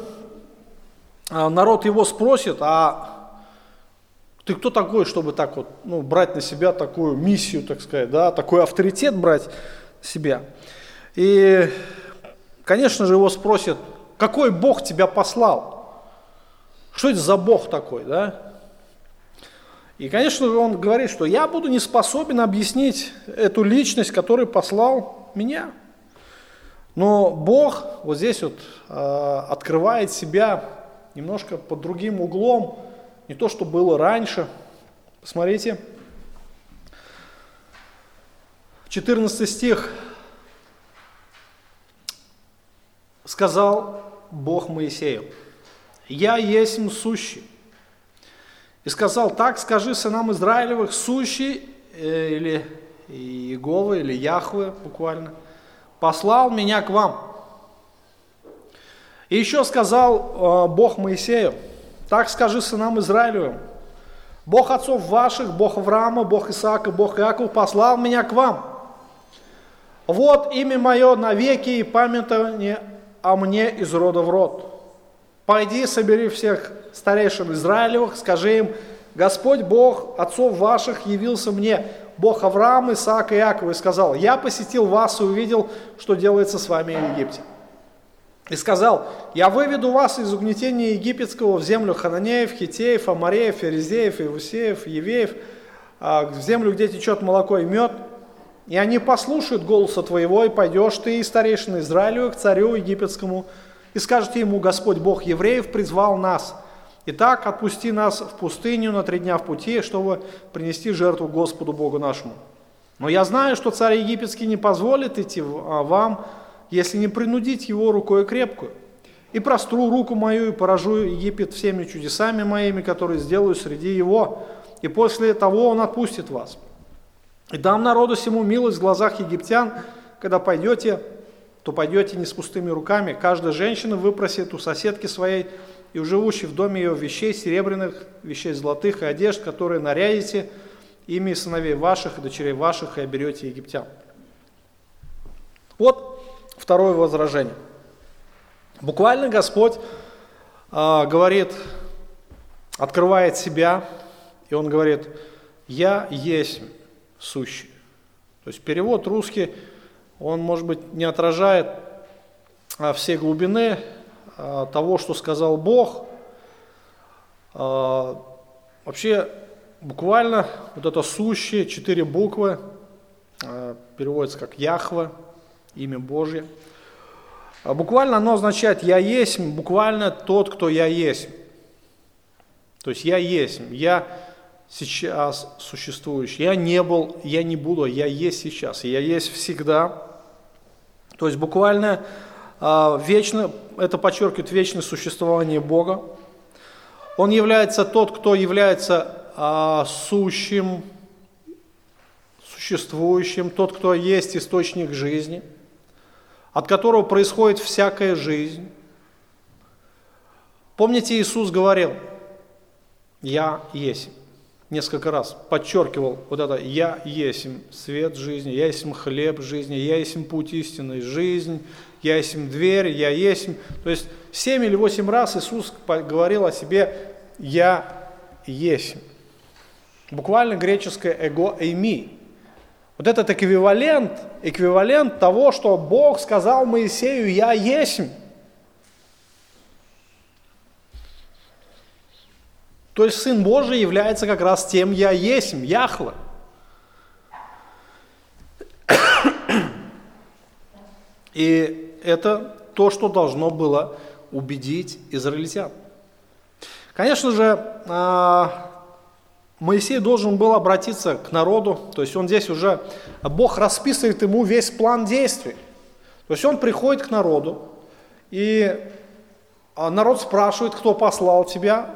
а, народ его спросит, а ты кто такой, чтобы так вот ну, брать на себя такую миссию, так сказать, да, такой авторитет брать на себя? И, конечно же, его спросят, какой Бог тебя послал? Что это за Бог такой, да? И, конечно же, он говорит, что я буду не способен объяснить эту личность, который послал меня. Но Бог вот здесь вот э, открывает себя немножко под другим углом, не то, что было раньше. Посмотрите, 14 стих. Сказал Бог Моисею, «Я есть сущий». И сказал, так скажи сынам Израилевых, сущий, э, или Иегова, или Яхве буквально, послал меня к вам. И еще сказал э, Бог Моисею, так скажи сынам Израилевым, Бог отцов ваших, Бог Авраама, Бог Исаака, Бог Иаков послал меня к вам. Вот имя мое навеки и памятование о мне из рода в род. Пойди, собери всех старейшин Израилевых, скажи им, Господь Бог отцов ваших явился мне, Бог Авраама, Исаака и Иакова, и сказал, я посетил вас и увидел, что делается с вами в Египте. И сказал, я выведу вас из угнетения египетского в землю Хананеев, Хитеев, Амареев, Ферезеев, Иусеев, Евеев, а, в землю, где течет молоко и мед, и они послушают голоса твоего, и пойдешь ты и старейшин Израилю, к царю египетскому, и скажете ему, Господь Бог евреев призвал нас. Итак, отпусти нас в пустыню на три дня в пути, чтобы принести жертву Господу Богу нашему. Но я знаю, что царь египетский не позволит идти а, вам, если не принудить его рукой крепкую. И простру руку мою и поражу Египет всеми чудесами моими, которые сделаю среди его, и после того он отпустит вас. И дам народу всему милость в глазах египтян, когда пойдете, то пойдете не с пустыми руками. Каждая женщина выпросит у соседки своей и у живущей в доме ее вещей серебряных, вещей золотых и одежд, которые нарядите ими сыновей ваших и дочерей ваших, и оберете египтян. Вот второе возражение. Буквально Господь э, говорит, открывает себя, и Он говорит, «Я есть сущий. То есть перевод русский, он, может быть, не отражает а, всей глубины а, того, что сказал Бог. А, вообще, буквально вот это сущее, четыре буквы, переводится как Яхва, имя Божье. Буквально оно означает «я есть», буквально «тот, кто я есть». То есть «я есть», «я сейчас существующий. Я не был, я не буду, я есть сейчас, я есть всегда. То есть буквально э, вечно, это подчеркивает вечное существование Бога. Он является тот, кто является э, сущим, существующим, тот, кто есть источник жизни, от которого происходит всякая жизнь. Помните, Иисус говорил, «Я есть» несколько раз подчеркивал вот это «Я есть свет жизни, я есть хлеб жизни, я есть путь истины, жизнь, я есть дверь, я есть...» То есть семь или восемь раз Иисус говорил о себе «Я есть». Буквально греческое «эго эйми». Вот этот эквивалент, эквивалент того, что Бог сказал Моисею «Я есть». То есть Сын Божий является как раз тем «Я есть», Яхва. И это то, что должно было убедить израильтян. Конечно же, а, Моисей должен был обратиться к народу, то есть он здесь уже, Бог расписывает ему весь план действий. То есть он приходит к народу, и а, народ спрашивает, кто послал тебя,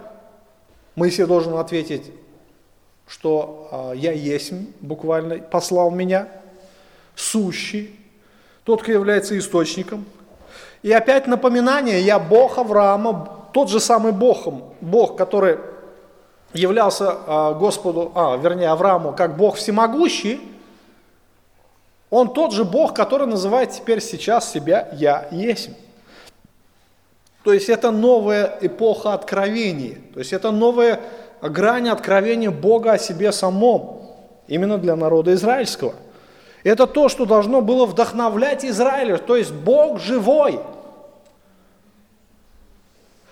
Моисей должен ответить, что а, я есть, буквально послал меня, сущий, тот, кто является источником. И опять напоминание, я Бог Авраама, тот же самый Бог, Бог, который являлся а, Господу, а, вернее Аврааму, как Бог всемогущий, он тот же Бог, который называет теперь сейчас себя «Я есть». То есть это новая эпоха откровений, то есть это новая грань откровения Бога о себе самом, именно для народа израильского. Это то, что должно было вдохновлять Израиля, то есть Бог живой.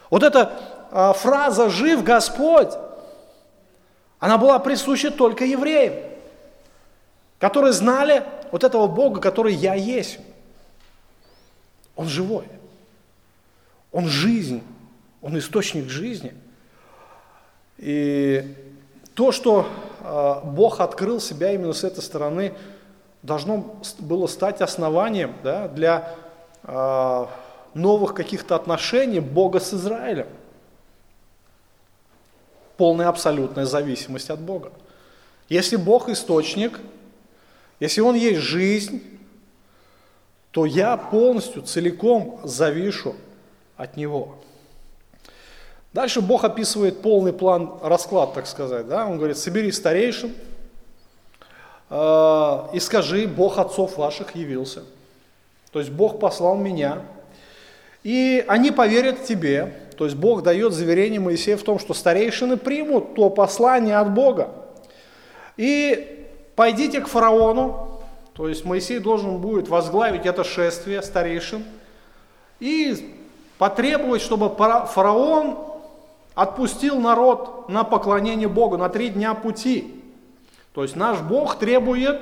Вот эта а, фраза «жив Господь», она была присуща только евреям, которые знали вот этого Бога, который «я есть». Он живой. Он жизнь, он источник жизни. И то, что а, Бог открыл себя именно с этой стороны, должно было стать основанием да, для а, новых каких-то отношений Бога с Израилем. Полная абсолютная зависимость от Бога. Если Бог источник, если Он есть жизнь, то я полностью, целиком завишу от него. Дальше Бог описывает полный план, расклад, так сказать. Да? Он говорит, собери старейшин э, и скажи, Бог отцов ваших явился. То есть Бог послал меня, и они поверят тебе. То есть Бог дает заверение Моисею в том, что старейшины примут то послание от Бога. И пойдите к фараону, то есть Моисей должен будет возглавить это шествие старейшин и потребовать, чтобы фараон отпустил народ на поклонение Богу на три дня пути. То есть наш Бог требует,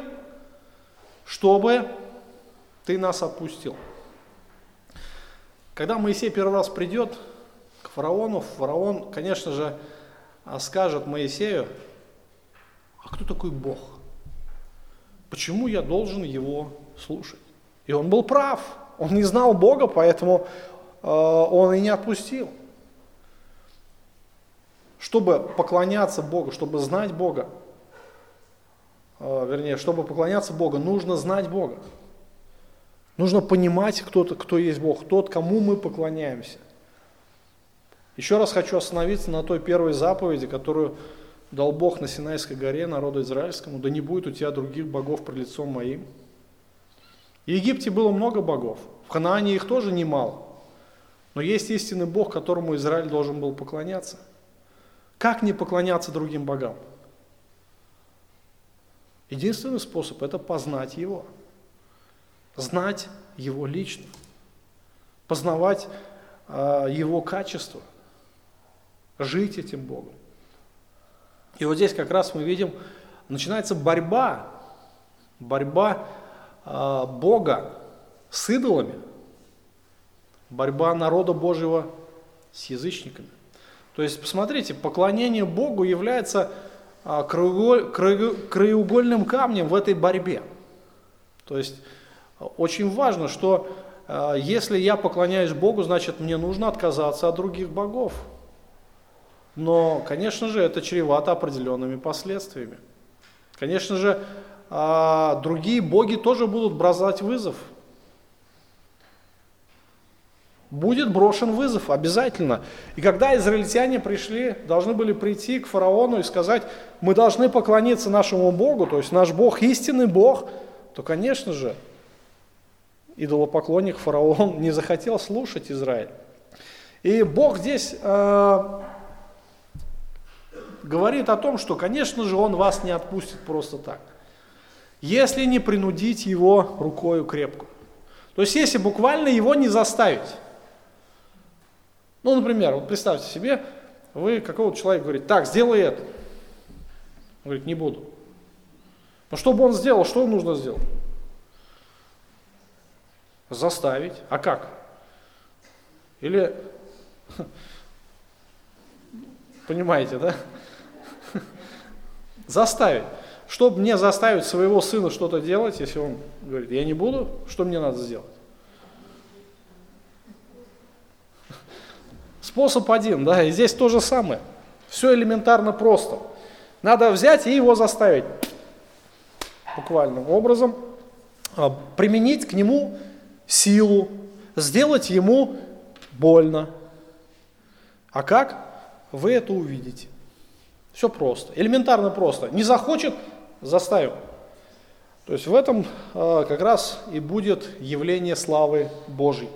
чтобы ты нас отпустил. Когда Моисей первый раз придет к фараону, фараон, конечно же, скажет Моисею, а кто такой Бог? Почему я должен его слушать? И он был прав, он не знал Бога, поэтому он и не отпустил. Чтобы поклоняться Богу, чтобы знать Бога, э, вернее, чтобы поклоняться Богу, нужно знать Бога. Нужно понимать, кто, кто есть Бог, тот, кому мы поклоняемся. Еще раз хочу остановиться на той первой заповеди, которую дал Бог на Синайской горе народу израильскому, да не будет у тебя других богов пред лицом моим. В Египте было много богов, в Ханаане их тоже немало. Но есть истинный Бог, которому Израиль должен был поклоняться. Как не поклоняться другим богам? Единственный способ – это познать Его. Знать Его лично. Познавать э, Его качество. Жить этим Богом. И вот здесь как раз мы видим, начинается борьба. Борьба э, Бога с идолами. Борьба народа Божьего с язычниками. То есть, посмотрите, поклонение Богу является а, краеугольным камнем в этой борьбе. То есть, очень важно, что а, если я поклоняюсь Богу, значит мне нужно отказаться от других богов. Но, конечно же, это чревато определенными последствиями. Конечно же, а, другие боги тоже будут бросать вызов Будет брошен вызов обязательно. И когда израильтяне пришли, должны были прийти к фараону и сказать, мы должны поклониться нашему Богу, то есть наш Бог истинный Бог, то, конечно же, идолопоклонник фараон не захотел слушать Израиль. И Бог здесь э, говорит о том, что, конечно же, Он вас не отпустит просто так, если не принудить Его рукою крепко. То есть, если буквально Его не заставить. Ну, например, вот представьте себе, вы какого-то человека говорите, так, сделай это. Он говорит, не буду. Но чтобы он сделал, что нужно сделать? Заставить. А как? Или, понимаете, да? Заставить. Чтобы мне заставить своего сына что-то делать, если он говорит, я не буду, что мне надо сделать? Способ один, да, и здесь то же самое. Все элементарно просто. Надо взять и его заставить буквальным образом, а, применить к нему силу, сделать ему больно. А как? Вы это увидите. Все просто, элементарно просто. Не захочет, заставим. То есть в этом а, как раз и будет явление славы Божьей.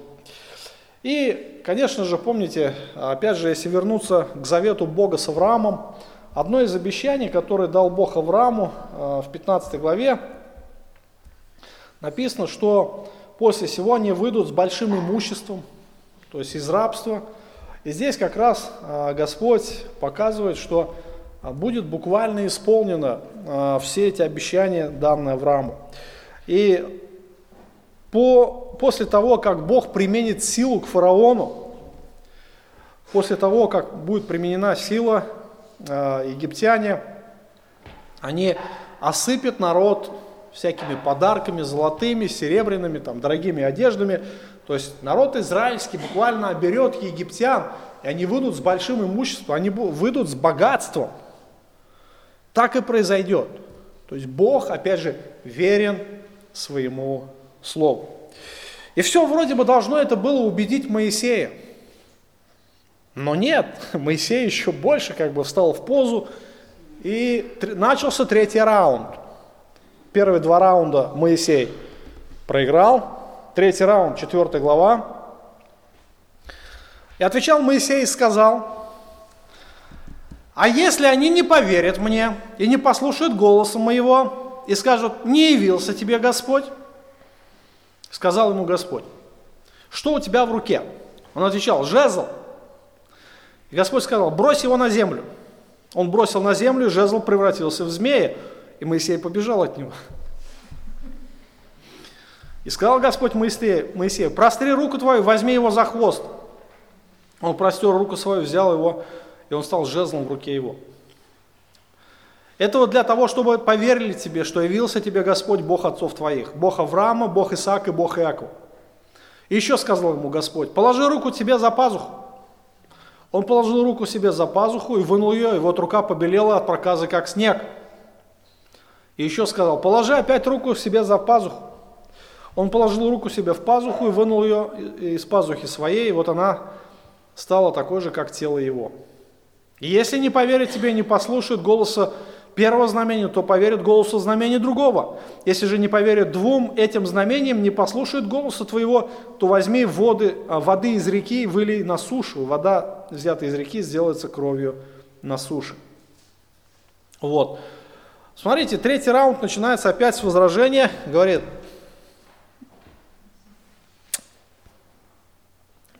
И, конечно же, помните, опять же, если вернуться к завету Бога с Авраамом, одно из обещаний, которое дал Бог Аврааму э, в 15 главе, написано, что после всего они выйдут с большим имуществом, то есть из рабства. И здесь как раз э, Господь показывает, что э, будет буквально исполнено все эти обещания, данные Аврааму. И по, после того, как Бог применит силу к фараону, после того, как будет применена сила, э, египтяне, они осыпят народ всякими подарками, золотыми, серебряными, там, дорогими одеждами. То есть народ израильский буквально оберет египтян, и они выйдут с большим имуществом, они выйдут с богатством. Так и произойдет. То есть Бог, опять же, верен своему Слову. И все вроде бы должно это было убедить Моисея. Но нет, Моисей еще больше как бы встал в позу, и начался третий раунд. Первые два раунда Моисей проиграл, третий раунд, четвертая глава. И отвечал Моисей и сказал, а если они не поверят мне и не послушают голоса моего и скажут, не явился тебе Господь, сказал ему Господь, что у тебя в руке? Он отвечал, жезл. И Господь сказал, брось его на землю. Он бросил на землю, жезл превратился в змея, и Моисей побежал от него. И сказал Господь Моисею, Моисею, простри руку твою, возьми его за хвост. Он простер руку свою, взял его, и он стал жезлом в руке его. Это вот для того, чтобы поверили тебе, что явился тебе Господь, Бог отцов твоих, Бог Авраама, Бог Исаака и Бог Иакова. И еще сказал ему Господь, положи руку тебе за пазуху. Он положил руку себе за пазуху и вынул ее, и вот рука побелела от проказа, как снег. И еще сказал, положи опять руку себе за пазуху. Он положил руку себе в пазуху и вынул ее из пазухи своей, и вот она стала такой же, как тело его. И если не поверят тебе и не послушают голоса первого знамения, то поверят голосу знамения другого. Если же не поверят двум этим знамениям, не послушают голоса твоего, то возьми воды, а, воды из реки и вылей на сушу. Вода, взятая из реки, сделается кровью на суше. Вот. Смотрите, третий раунд начинается опять с возражения. Говорит,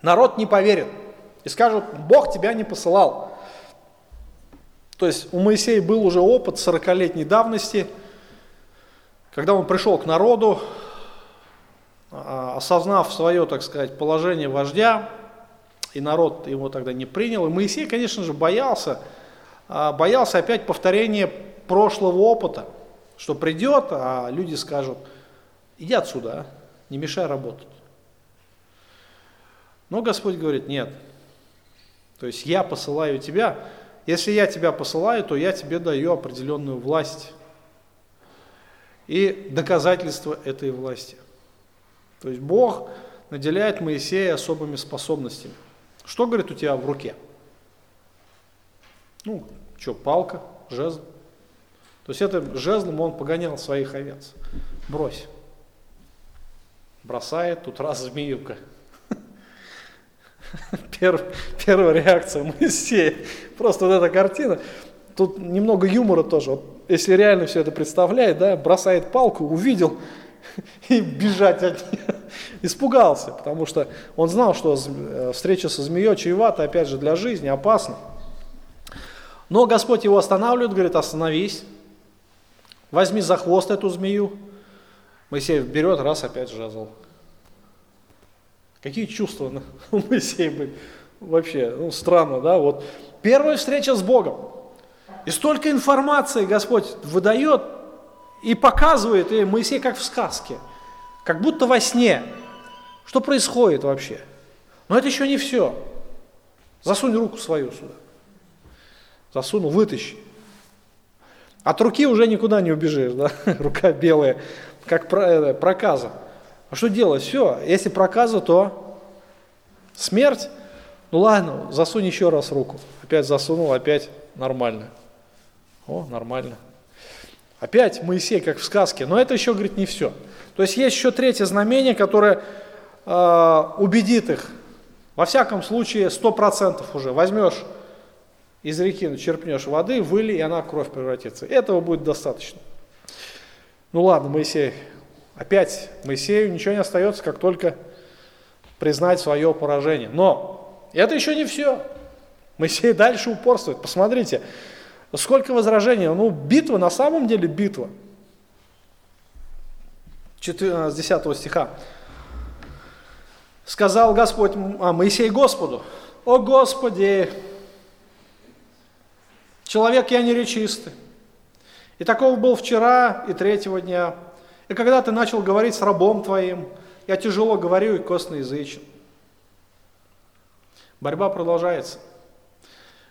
народ не поверит и скажут, Бог тебя не посылал. То есть у Моисея был уже опыт 40-летней давности, когда он пришел к народу, а, осознав свое, так сказать, положение вождя, и народ его тогда не принял. И Моисей, конечно же, боялся, а, боялся опять повторения прошлого опыта, что придет, а люди скажут, иди отсюда, а, не мешай работать. Но Господь говорит, нет, то есть я посылаю тебя, если я тебя посылаю, то я тебе даю определенную власть и доказательство этой власти. То есть Бог наделяет Моисея особыми способностями. Что, говорит, у тебя в руке? Ну, что, палка, жезл. То есть это жезлом он погонял своих овец. Брось. Бросает, тут раз змеюка. Перв, первая реакция Моисея. Просто вот эта картина. Тут немного юмора тоже. Вот, если реально все это представляет, да, бросает палку, увидел и бежать от нее. Испугался, потому что он знал, что э, встреча со змеей чревата, опять же, для жизни, опасна. Но Господь его останавливает, говорит, остановись, возьми за хвост эту змею. Моисей берет, раз опять жезл. Какие чувства у Моисея были? Вообще, ну, странно, да? Вот первая встреча с Богом. И столько информации Господь выдает и показывает, и Моисей как в сказке, как будто во сне. Что происходит вообще? Но это еще не все. Засунь руку свою сюда. Засунул, вытащи. От руки уже никуда не убежишь, да? Рука белая, как э, проказа. А что делать? Все, если проказа, то смерть. Ну ладно, засунь еще раз руку. Опять засунул, опять нормально. О, нормально. Опять Моисей, как в сказке. Но это еще, говорит, не все. То есть есть еще третье знамение, которое э, убедит их. Во всяком случае, сто процентов уже. Возьмешь из реки, черпнешь воды, выли, и она в кровь превратится. Этого будет достаточно. Ну ладно, Моисей Опять Моисею ничего не остается, как только признать свое поражение. Но это еще не все. Моисей дальше упорствует. Посмотрите, сколько возражений. Ну, битва на самом деле битва. 14, 10 стиха. Сказал Господь, а, Моисей Господу, «О Господи, человек я неречистый, и такого был вчера и третьего дня, и когда ты начал говорить с рабом твоим, я тяжело говорю и косноязычен. Борьба продолжается.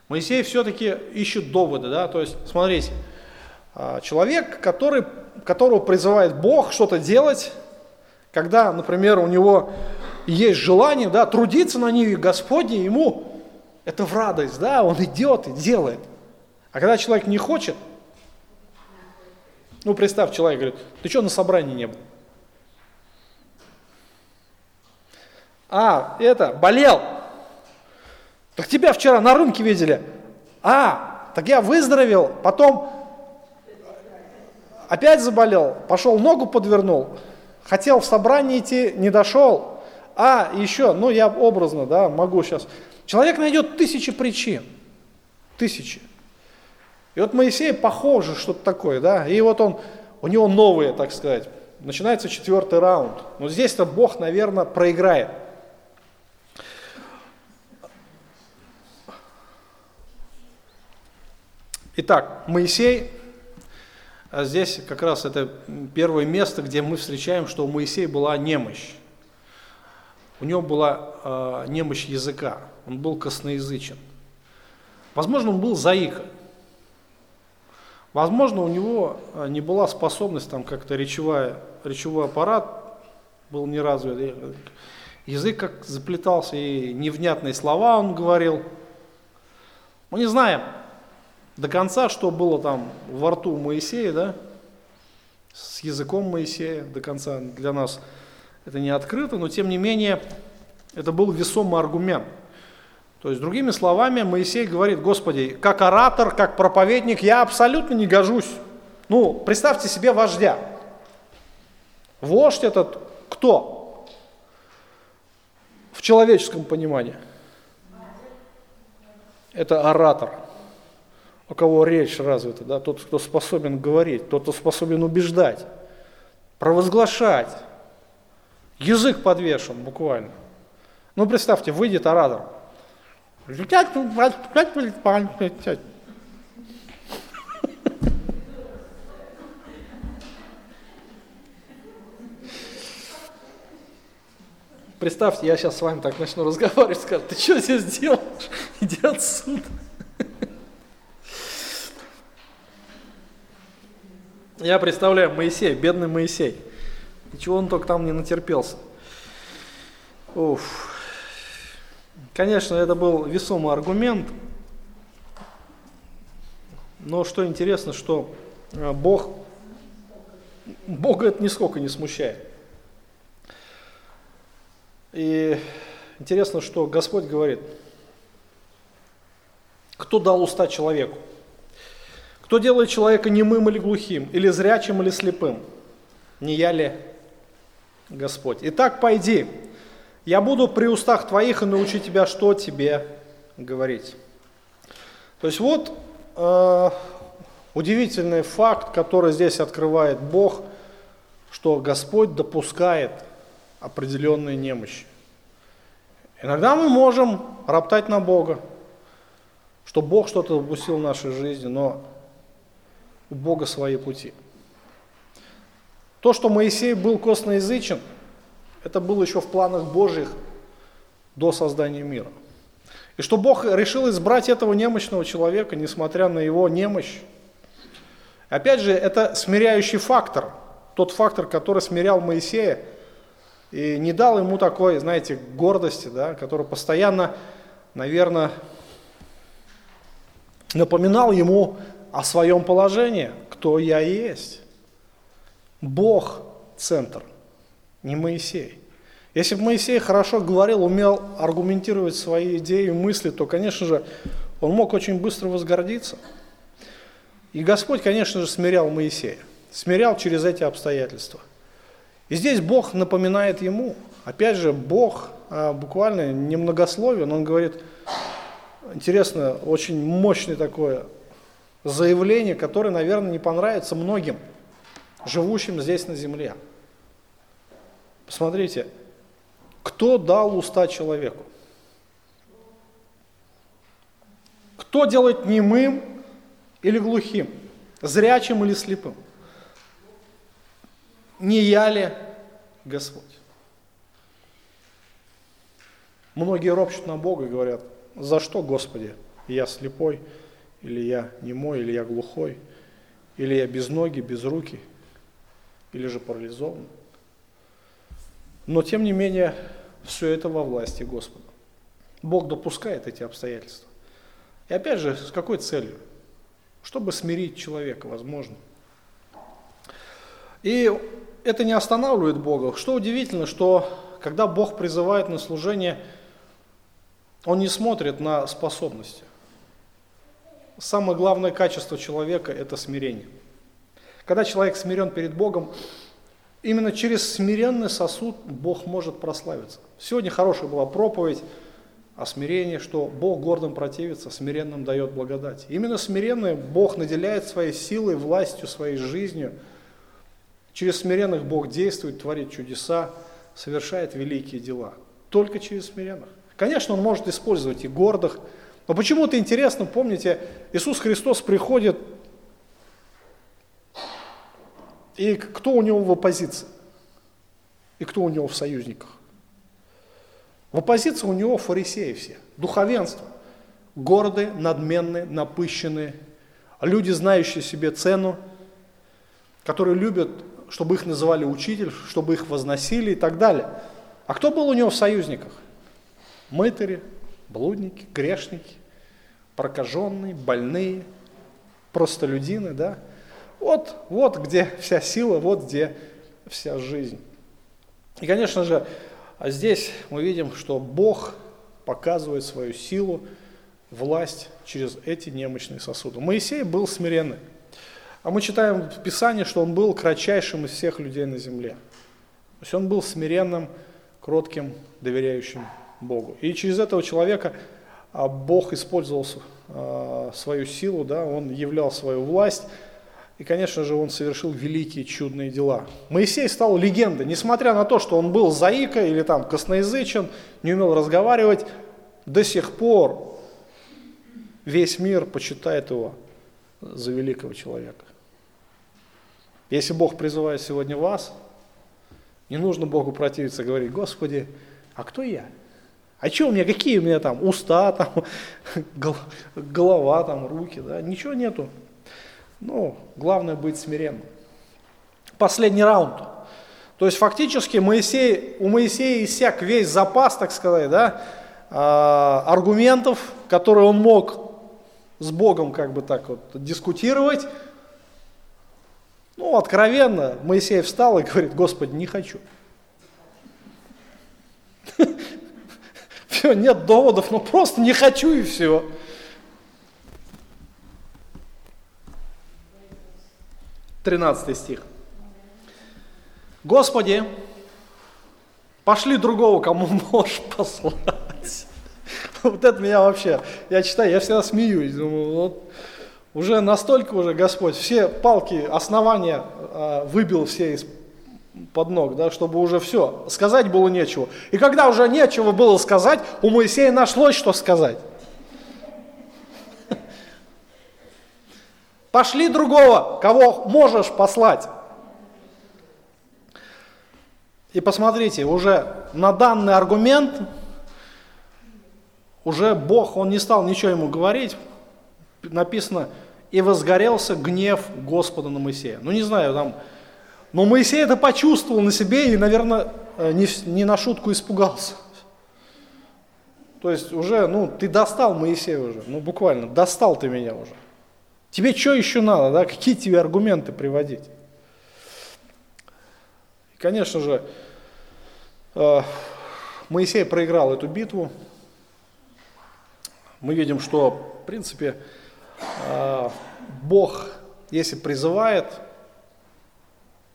Моисей все-таки ищет доводы, да, то есть, смотрите, а, человек, который, которого призывает Бог что-то делать, когда, например, у него есть желание, да, трудиться на ниве Господне, ему это в радость, да, он идет и делает. А когда человек не хочет, ну, представь, человек говорит, ты что на собрании не был? А, это, болел. Так тебя вчера на рынке видели. А, так я выздоровел, потом опять заболел, пошел ногу подвернул, хотел в собрание идти, не дошел. А, еще, ну я образно, да, могу сейчас. Человек найдет тысячи причин, тысячи. И вот Моисей похоже что-то такое, да, и вот он, у него новые, так сказать, начинается четвертый раунд. Но здесь-то Бог, наверное, проиграет. Итак, Моисей, а здесь как раз это первое место, где мы встречаем, что у Моисея была немощь. У него была э, немощь языка, он был косноязычен. Возможно, он был заика. Возможно, у него не была способность там как-то речевая, речевой аппарат был не развит. Язык как заплетался, и невнятные слова он говорил. Мы не знаем, до конца, что было там во рту Моисея, да, с языком Моисея до конца для нас это не открыто, но тем не менее это был весомый аргумент. То есть, другими словами, Моисей говорит, Господи, как оратор, как проповедник, я абсолютно не гожусь. Ну, представьте себе вождя. Вождь этот кто? В человеческом понимании. Это оратор у кого речь развита, да, тот, кто способен говорить, тот, кто способен убеждать, провозглашать. Язык подвешен буквально. Ну, представьте, выйдет оратор. Представьте, я сейчас с вами так начну разговаривать, скажу, ты что здесь делаешь? Иди отсюда. Я представляю Моисей, бедный Моисей. И чего он только там не натерпелся. Уф. Конечно, это был весомый аргумент. Но что интересно, что э, Бог, Бога это нисколько не смущает. И интересно, что Господь говорит, кто дал уста человеку? Кто делает человека немым или глухим, или зрячим, или слепым? Не я ли Господь? Итак, пойди, я буду при устах твоих и научу тебя, что тебе говорить. То есть вот э, удивительный факт, который здесь открывает Бог, что Господь допускает определенные немощи. Иногда мы можем роптать на Бога, что Бог что-то допустил в нашей жизни, но у Бога свои пути. То, что Моисей был косноязычен, это было еще в планах Божьих до создания мира. И что Бог решил избрать этого немощного человека, несмотря на его немощь. Опять же, это смиряющий фактор, тот фактор, который смирял Моисея и не дал ему такой, знаете, гордости, да, который постоянно, наверное, напоминал ему о своем положении, кто я есть. Бог – центр, не Моисей. Если бы Моисей хорошо говорил, умел аргументировать свои идеи и мысли, то, конечно же, он мог очень быстро возгордиться. И Господь, конечно же, смирял Моисея, смирял через эти обстоятельства. И здесь Бог напоминает ему, опять же, Бог а, буквально немногословен, он говорит, интересно, очень мощный такое заявление, которое, наверное, не понравится многим, живущим здесь на земле. Посмотрите, кто дал уста человеку? Кто делает немым или глухим, зрячим или слепым? Не я ли Господь? Многие ропщут на Бога и говорят, за что, Господи, я слепой, или я немой, или я глухой, или я без ноги, без руки, или же парализован. Но тем не менее, все это во власти Господа. Бог допускает эти обстоятельства. И опять же, с какой целью? Чтобы смирить человека, возможно. И это не останавливает Бога. Что удивительно, что когда Бог призывает на служение, Он не смотрит на способности. Самое главное качество человека – это смирение. Когда человек смирен перед Богом, именно через смиренный сосуд Бог может прославиться. Сегодня хорошая была проповедь о смирении, что Бог гордым противится, смиренным дает благодать. Именно смиренный Бог наделяет своей силой, властью, своей жизнью – Через смиренных Бог действует, творит чудеса, совершает великие дела. Только через смиренных. Конечно, Он может использовать и гордых, но почему-то интересно, помните, Иисус Христос приходит, и кто у Него в оппозиции? И кто у Него в союзниках? В оппозиции у Него фарисеи все, духовенство. Гордые, надменные, напыщенные, люди, знающие себе цену, которые любят чтобы их называли учитель, чтобы их возносили и так далее. А кто был у него в союзниках? Мытари, блудники, грешники, прокаженные, больные, простолюдины, да? Вот, вот где вся сила, вот где вся жизнь. И, конечно же, здесь мы видим, что Бог показывает свою силу, власть через эти немощные сосуды. Моисей был смиренный. А мы читаем в Писании, что он был кратчайшим из всех людей на земле. То есть он был смиренным, кротким, доверяющим Богу. И через этого человека а, Бог использовал а, свою силу, да, он являл свою власть, и, конечно же, он совершил великие чудные дела. Моисей стал легендой, несмотря на то, что он был заика или там косноязычен, не умел разговаривать, до сих пор весь мир почитает его за великого человека. Если Бог призывает сегодня вас, не нужно Богу противиться, говорить, Господи, а кто я? А что у меня, какие у меня там уста, там, голова, там, руки, да? Ничего нету. Ну, главное быть смиренным. Последний раунд. То есть фактически Моисей, у Моисея иссяк весь запас, так сказать, да, а, аргументов, которые он мог с Богом как бы так вот дискутировать, ну, откровенно, Моисей встал и говорит, Господи, не хочу. Все, нет доводов, ну просто не хочу и все. Тринадцатый стих. Господи, пошли другого, кому можешь послать. Вот это меня вообще, я читаю, я всегда смеюсь, думаю, вот уже настолько уже Господь все палки, основания э, выбил все из под ног, да, чтобы уже все, сказать было нечего. И когда уже нечего было сказать, у Моисея нашлось, что сказать. Пошли другого, кого можешь послать. И посмотрите, уже на данный аргумент, уже Бог, он не стал ничего ему говорить, написано, и возгорелся гнев Господа на Моисея. Ну не знаю, там, но Моисей это почувствовал на себе и, наверное, э, не, не на шутку испугался. То есть уже, ну, ты достал Моисея уже, ну буквально, достал ты меня уже. Тебе что еще надо, да, какие тебе аргументы приводить? И, конечно же, э, Моисей проиграл эту битву. Мы видим, что, в принципе, а, Бог, если призывает,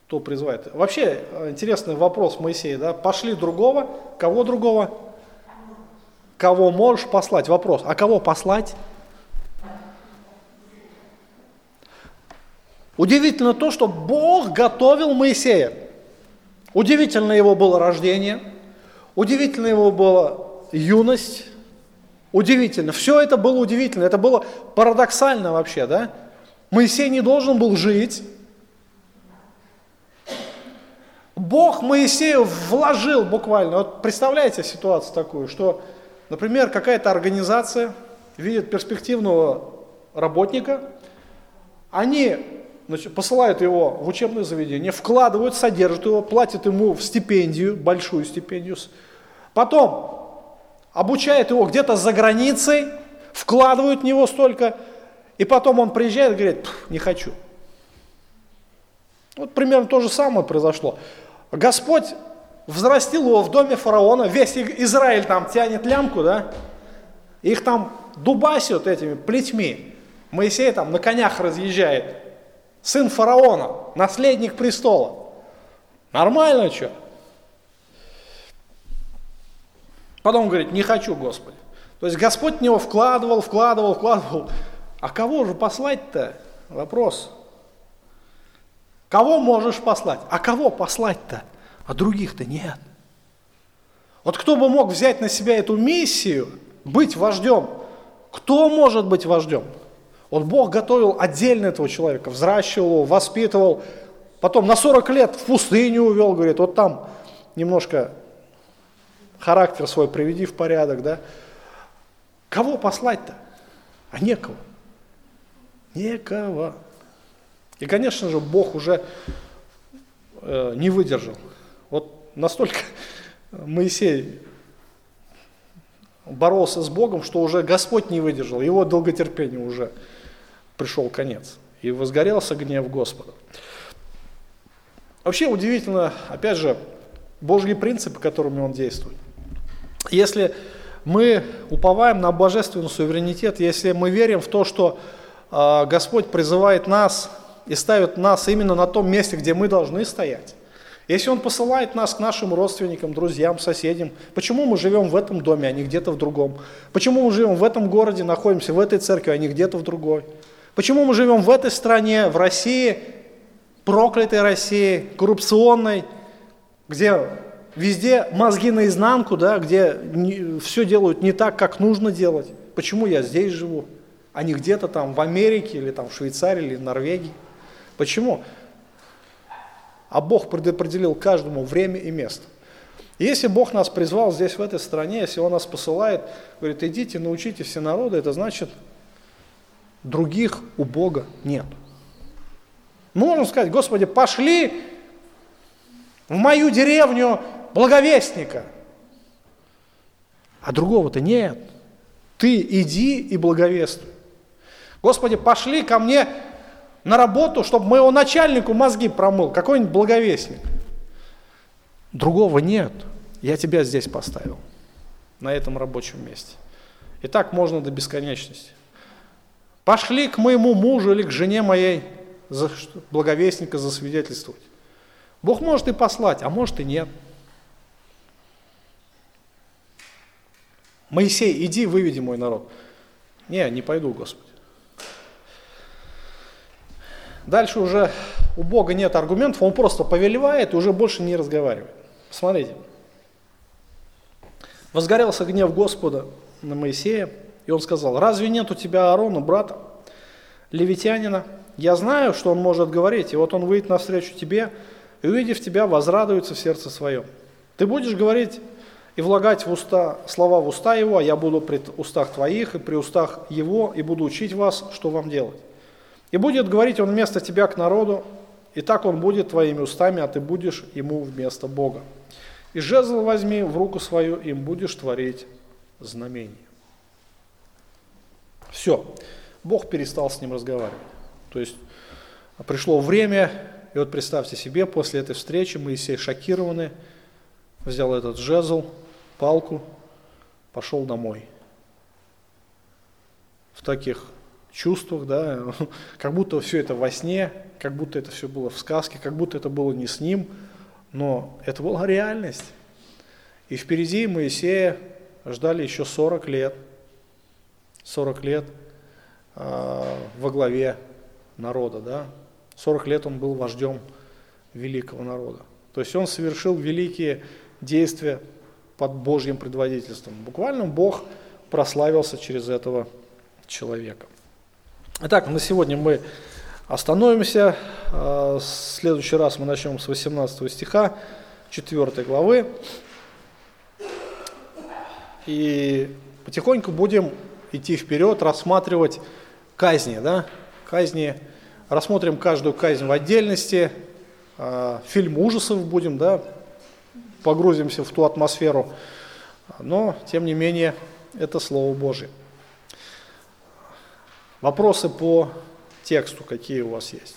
то призывает. Вообще, интересный вопрос Моисея, да, пошли другого, кого другого? Кого можешь послать? Вопрос, а кого послать? Удивительно то, что Бог готовил Моисея. Удивительно его было рождение, удивительно его была юность, Удивительно. Все это было удивительно. Это было парадоксально вообще, да? Моисей не должен был жить. Бог Моисею вложил буквально. Вот представляете ситуацию такую, что, например, какая-то организация видит перспективного работника, они значит, посылают его в учебное заведение, вкладывают, содержат его, платят ему в стипендию, большую стипендию. Потом обучают его где-то за границей, вкладывают в него столько, и потом он приезжает и говорит, не хочу. Вот примерно то же самое произошло. Господь взрастил его в доме фараона, весь Израиль там тянет лямку, да, их там дубасят этими плетьми. Моисей там на конях разъезжает. Сын фараона, наследник престола. Нормально что? Потом говорит, не хочу, Господи. То есть Господь в него вкладывал, вкладывал, вкладывал. А кого же послать-то? Вопрос. Кого можешь послать? А кого послать-то? А других-то нет. Вот кто бы мог взять на себя эту миссию, быть вождем? Кто может быть вождем? Вот Бог готовил отдельно этого человека, взращивал его, воспитывал, потом на 40 лет в пустыню увел, говорит, вот там немножко характер свой приведи в порядок, да. Кого послать-то? А некого. Некого. И, конечно же, Бог уже э, не выдержал. Вот настолько Моисей боролся с Богом, что уже Господь не выдержал, его долготерпению уже пришел конец. И возгорелся гнев Господа. Вообще удивительно, опять же, Божьи принципы, которыми он действует. Если мы уповаем на божественный суверенитет, если мы верим в то, что э, Господь призывает нас и ставит нас именно на том месте, где мы должны стоять, если Он посылает нас к нашим родственникам, друзьям, соседям, почему мы живем в этом доме, а не где-то в другом? Почему мы живем в этом городе, находимся в этой церкви, а не где-то в другой? Почему мы живем в этой стране, в России, проклятой России, коррупционной, где везде мозги наизнанку, да, где не, все делают не так, как нужно делать? Почему я здесь живу, а не где-то там в Америке или там в Швейцарии или в Норвегии? Почему? А Бог предопределил каждому время и место. если Бог нас призвал здесь, в этой стране, если Он нас посылает, говорит, идите, научите все народы, это значит, других у Бога нет. Можем сказать, Господи, пошли в мою деревню благовестника. А другого-то нет. Ты иди и благовествуй. Господи, пошли ко мне на работу, чтобы моего начальнику мозги промыл, какой-нибудь благовестник. Другого нет. Я тебя здесь поставил, на этом рабочем месте. И так можно до бесконечности. Пошли к моему мужу или к жене моей за благовестника засвидетельствовать. Бог может и послать, а может и нет. Моисей, иди, выведи мой народ. Не, не пойду, Господи. Дальше уже у Бога нет аргументов, он просто повелевает и уже больше не разговаривает. Смотрите. Возгорелся гнев Господа на Моисея, и он сказал, разве нет у тебя Аарона, брата, левитянина? Я знаю, что он может говорить, и вот он выйдет навстречу тебе, и увидев тебя, возрадуется в сердце своем. Ты будешь говорить и влагать в уста, слова в уста его, а я буду при устах твоих и при устах его, и буду учить вас, что вам делать. И будет говорить он вместо тебя к народу, и так он будет твоими устами, а ты будешь ему вместо Бога. И жезл возьми в руку свою, им будешь творить знамение. Все, Бог перестал с ним разговаривать. То есть пришло время, и вот представьте себе, после этой встречи Моисей шокированный, взял этот жезл, палку, пошел домой. В таких чувствах, да, как будто все это во сне, как будто это все было в сказке, как будто это было не с ним, но это была реальность. И впереди Моисея ждали еще 40 лет, 40 лет э, во главе народа, да, 40 лет он был вождем великого народа. То есть он совершил великие действия под Божьим предводительством. Буквально Бог прославился через этого человека. Итак, на сегодня мы остановимся. А, в следующий раз мы начнем с 18 стиха 4 главы. И потихоньку будем идти вперед, рассматривать казни. Да? Казни. Рассмотрим каждую казнь в отдельности. А, фильм ужасов будем, да? погрузимся в ту атмосферу но, тем не менее, это Слово Божие. Вопросы по тексту какие у вас есть?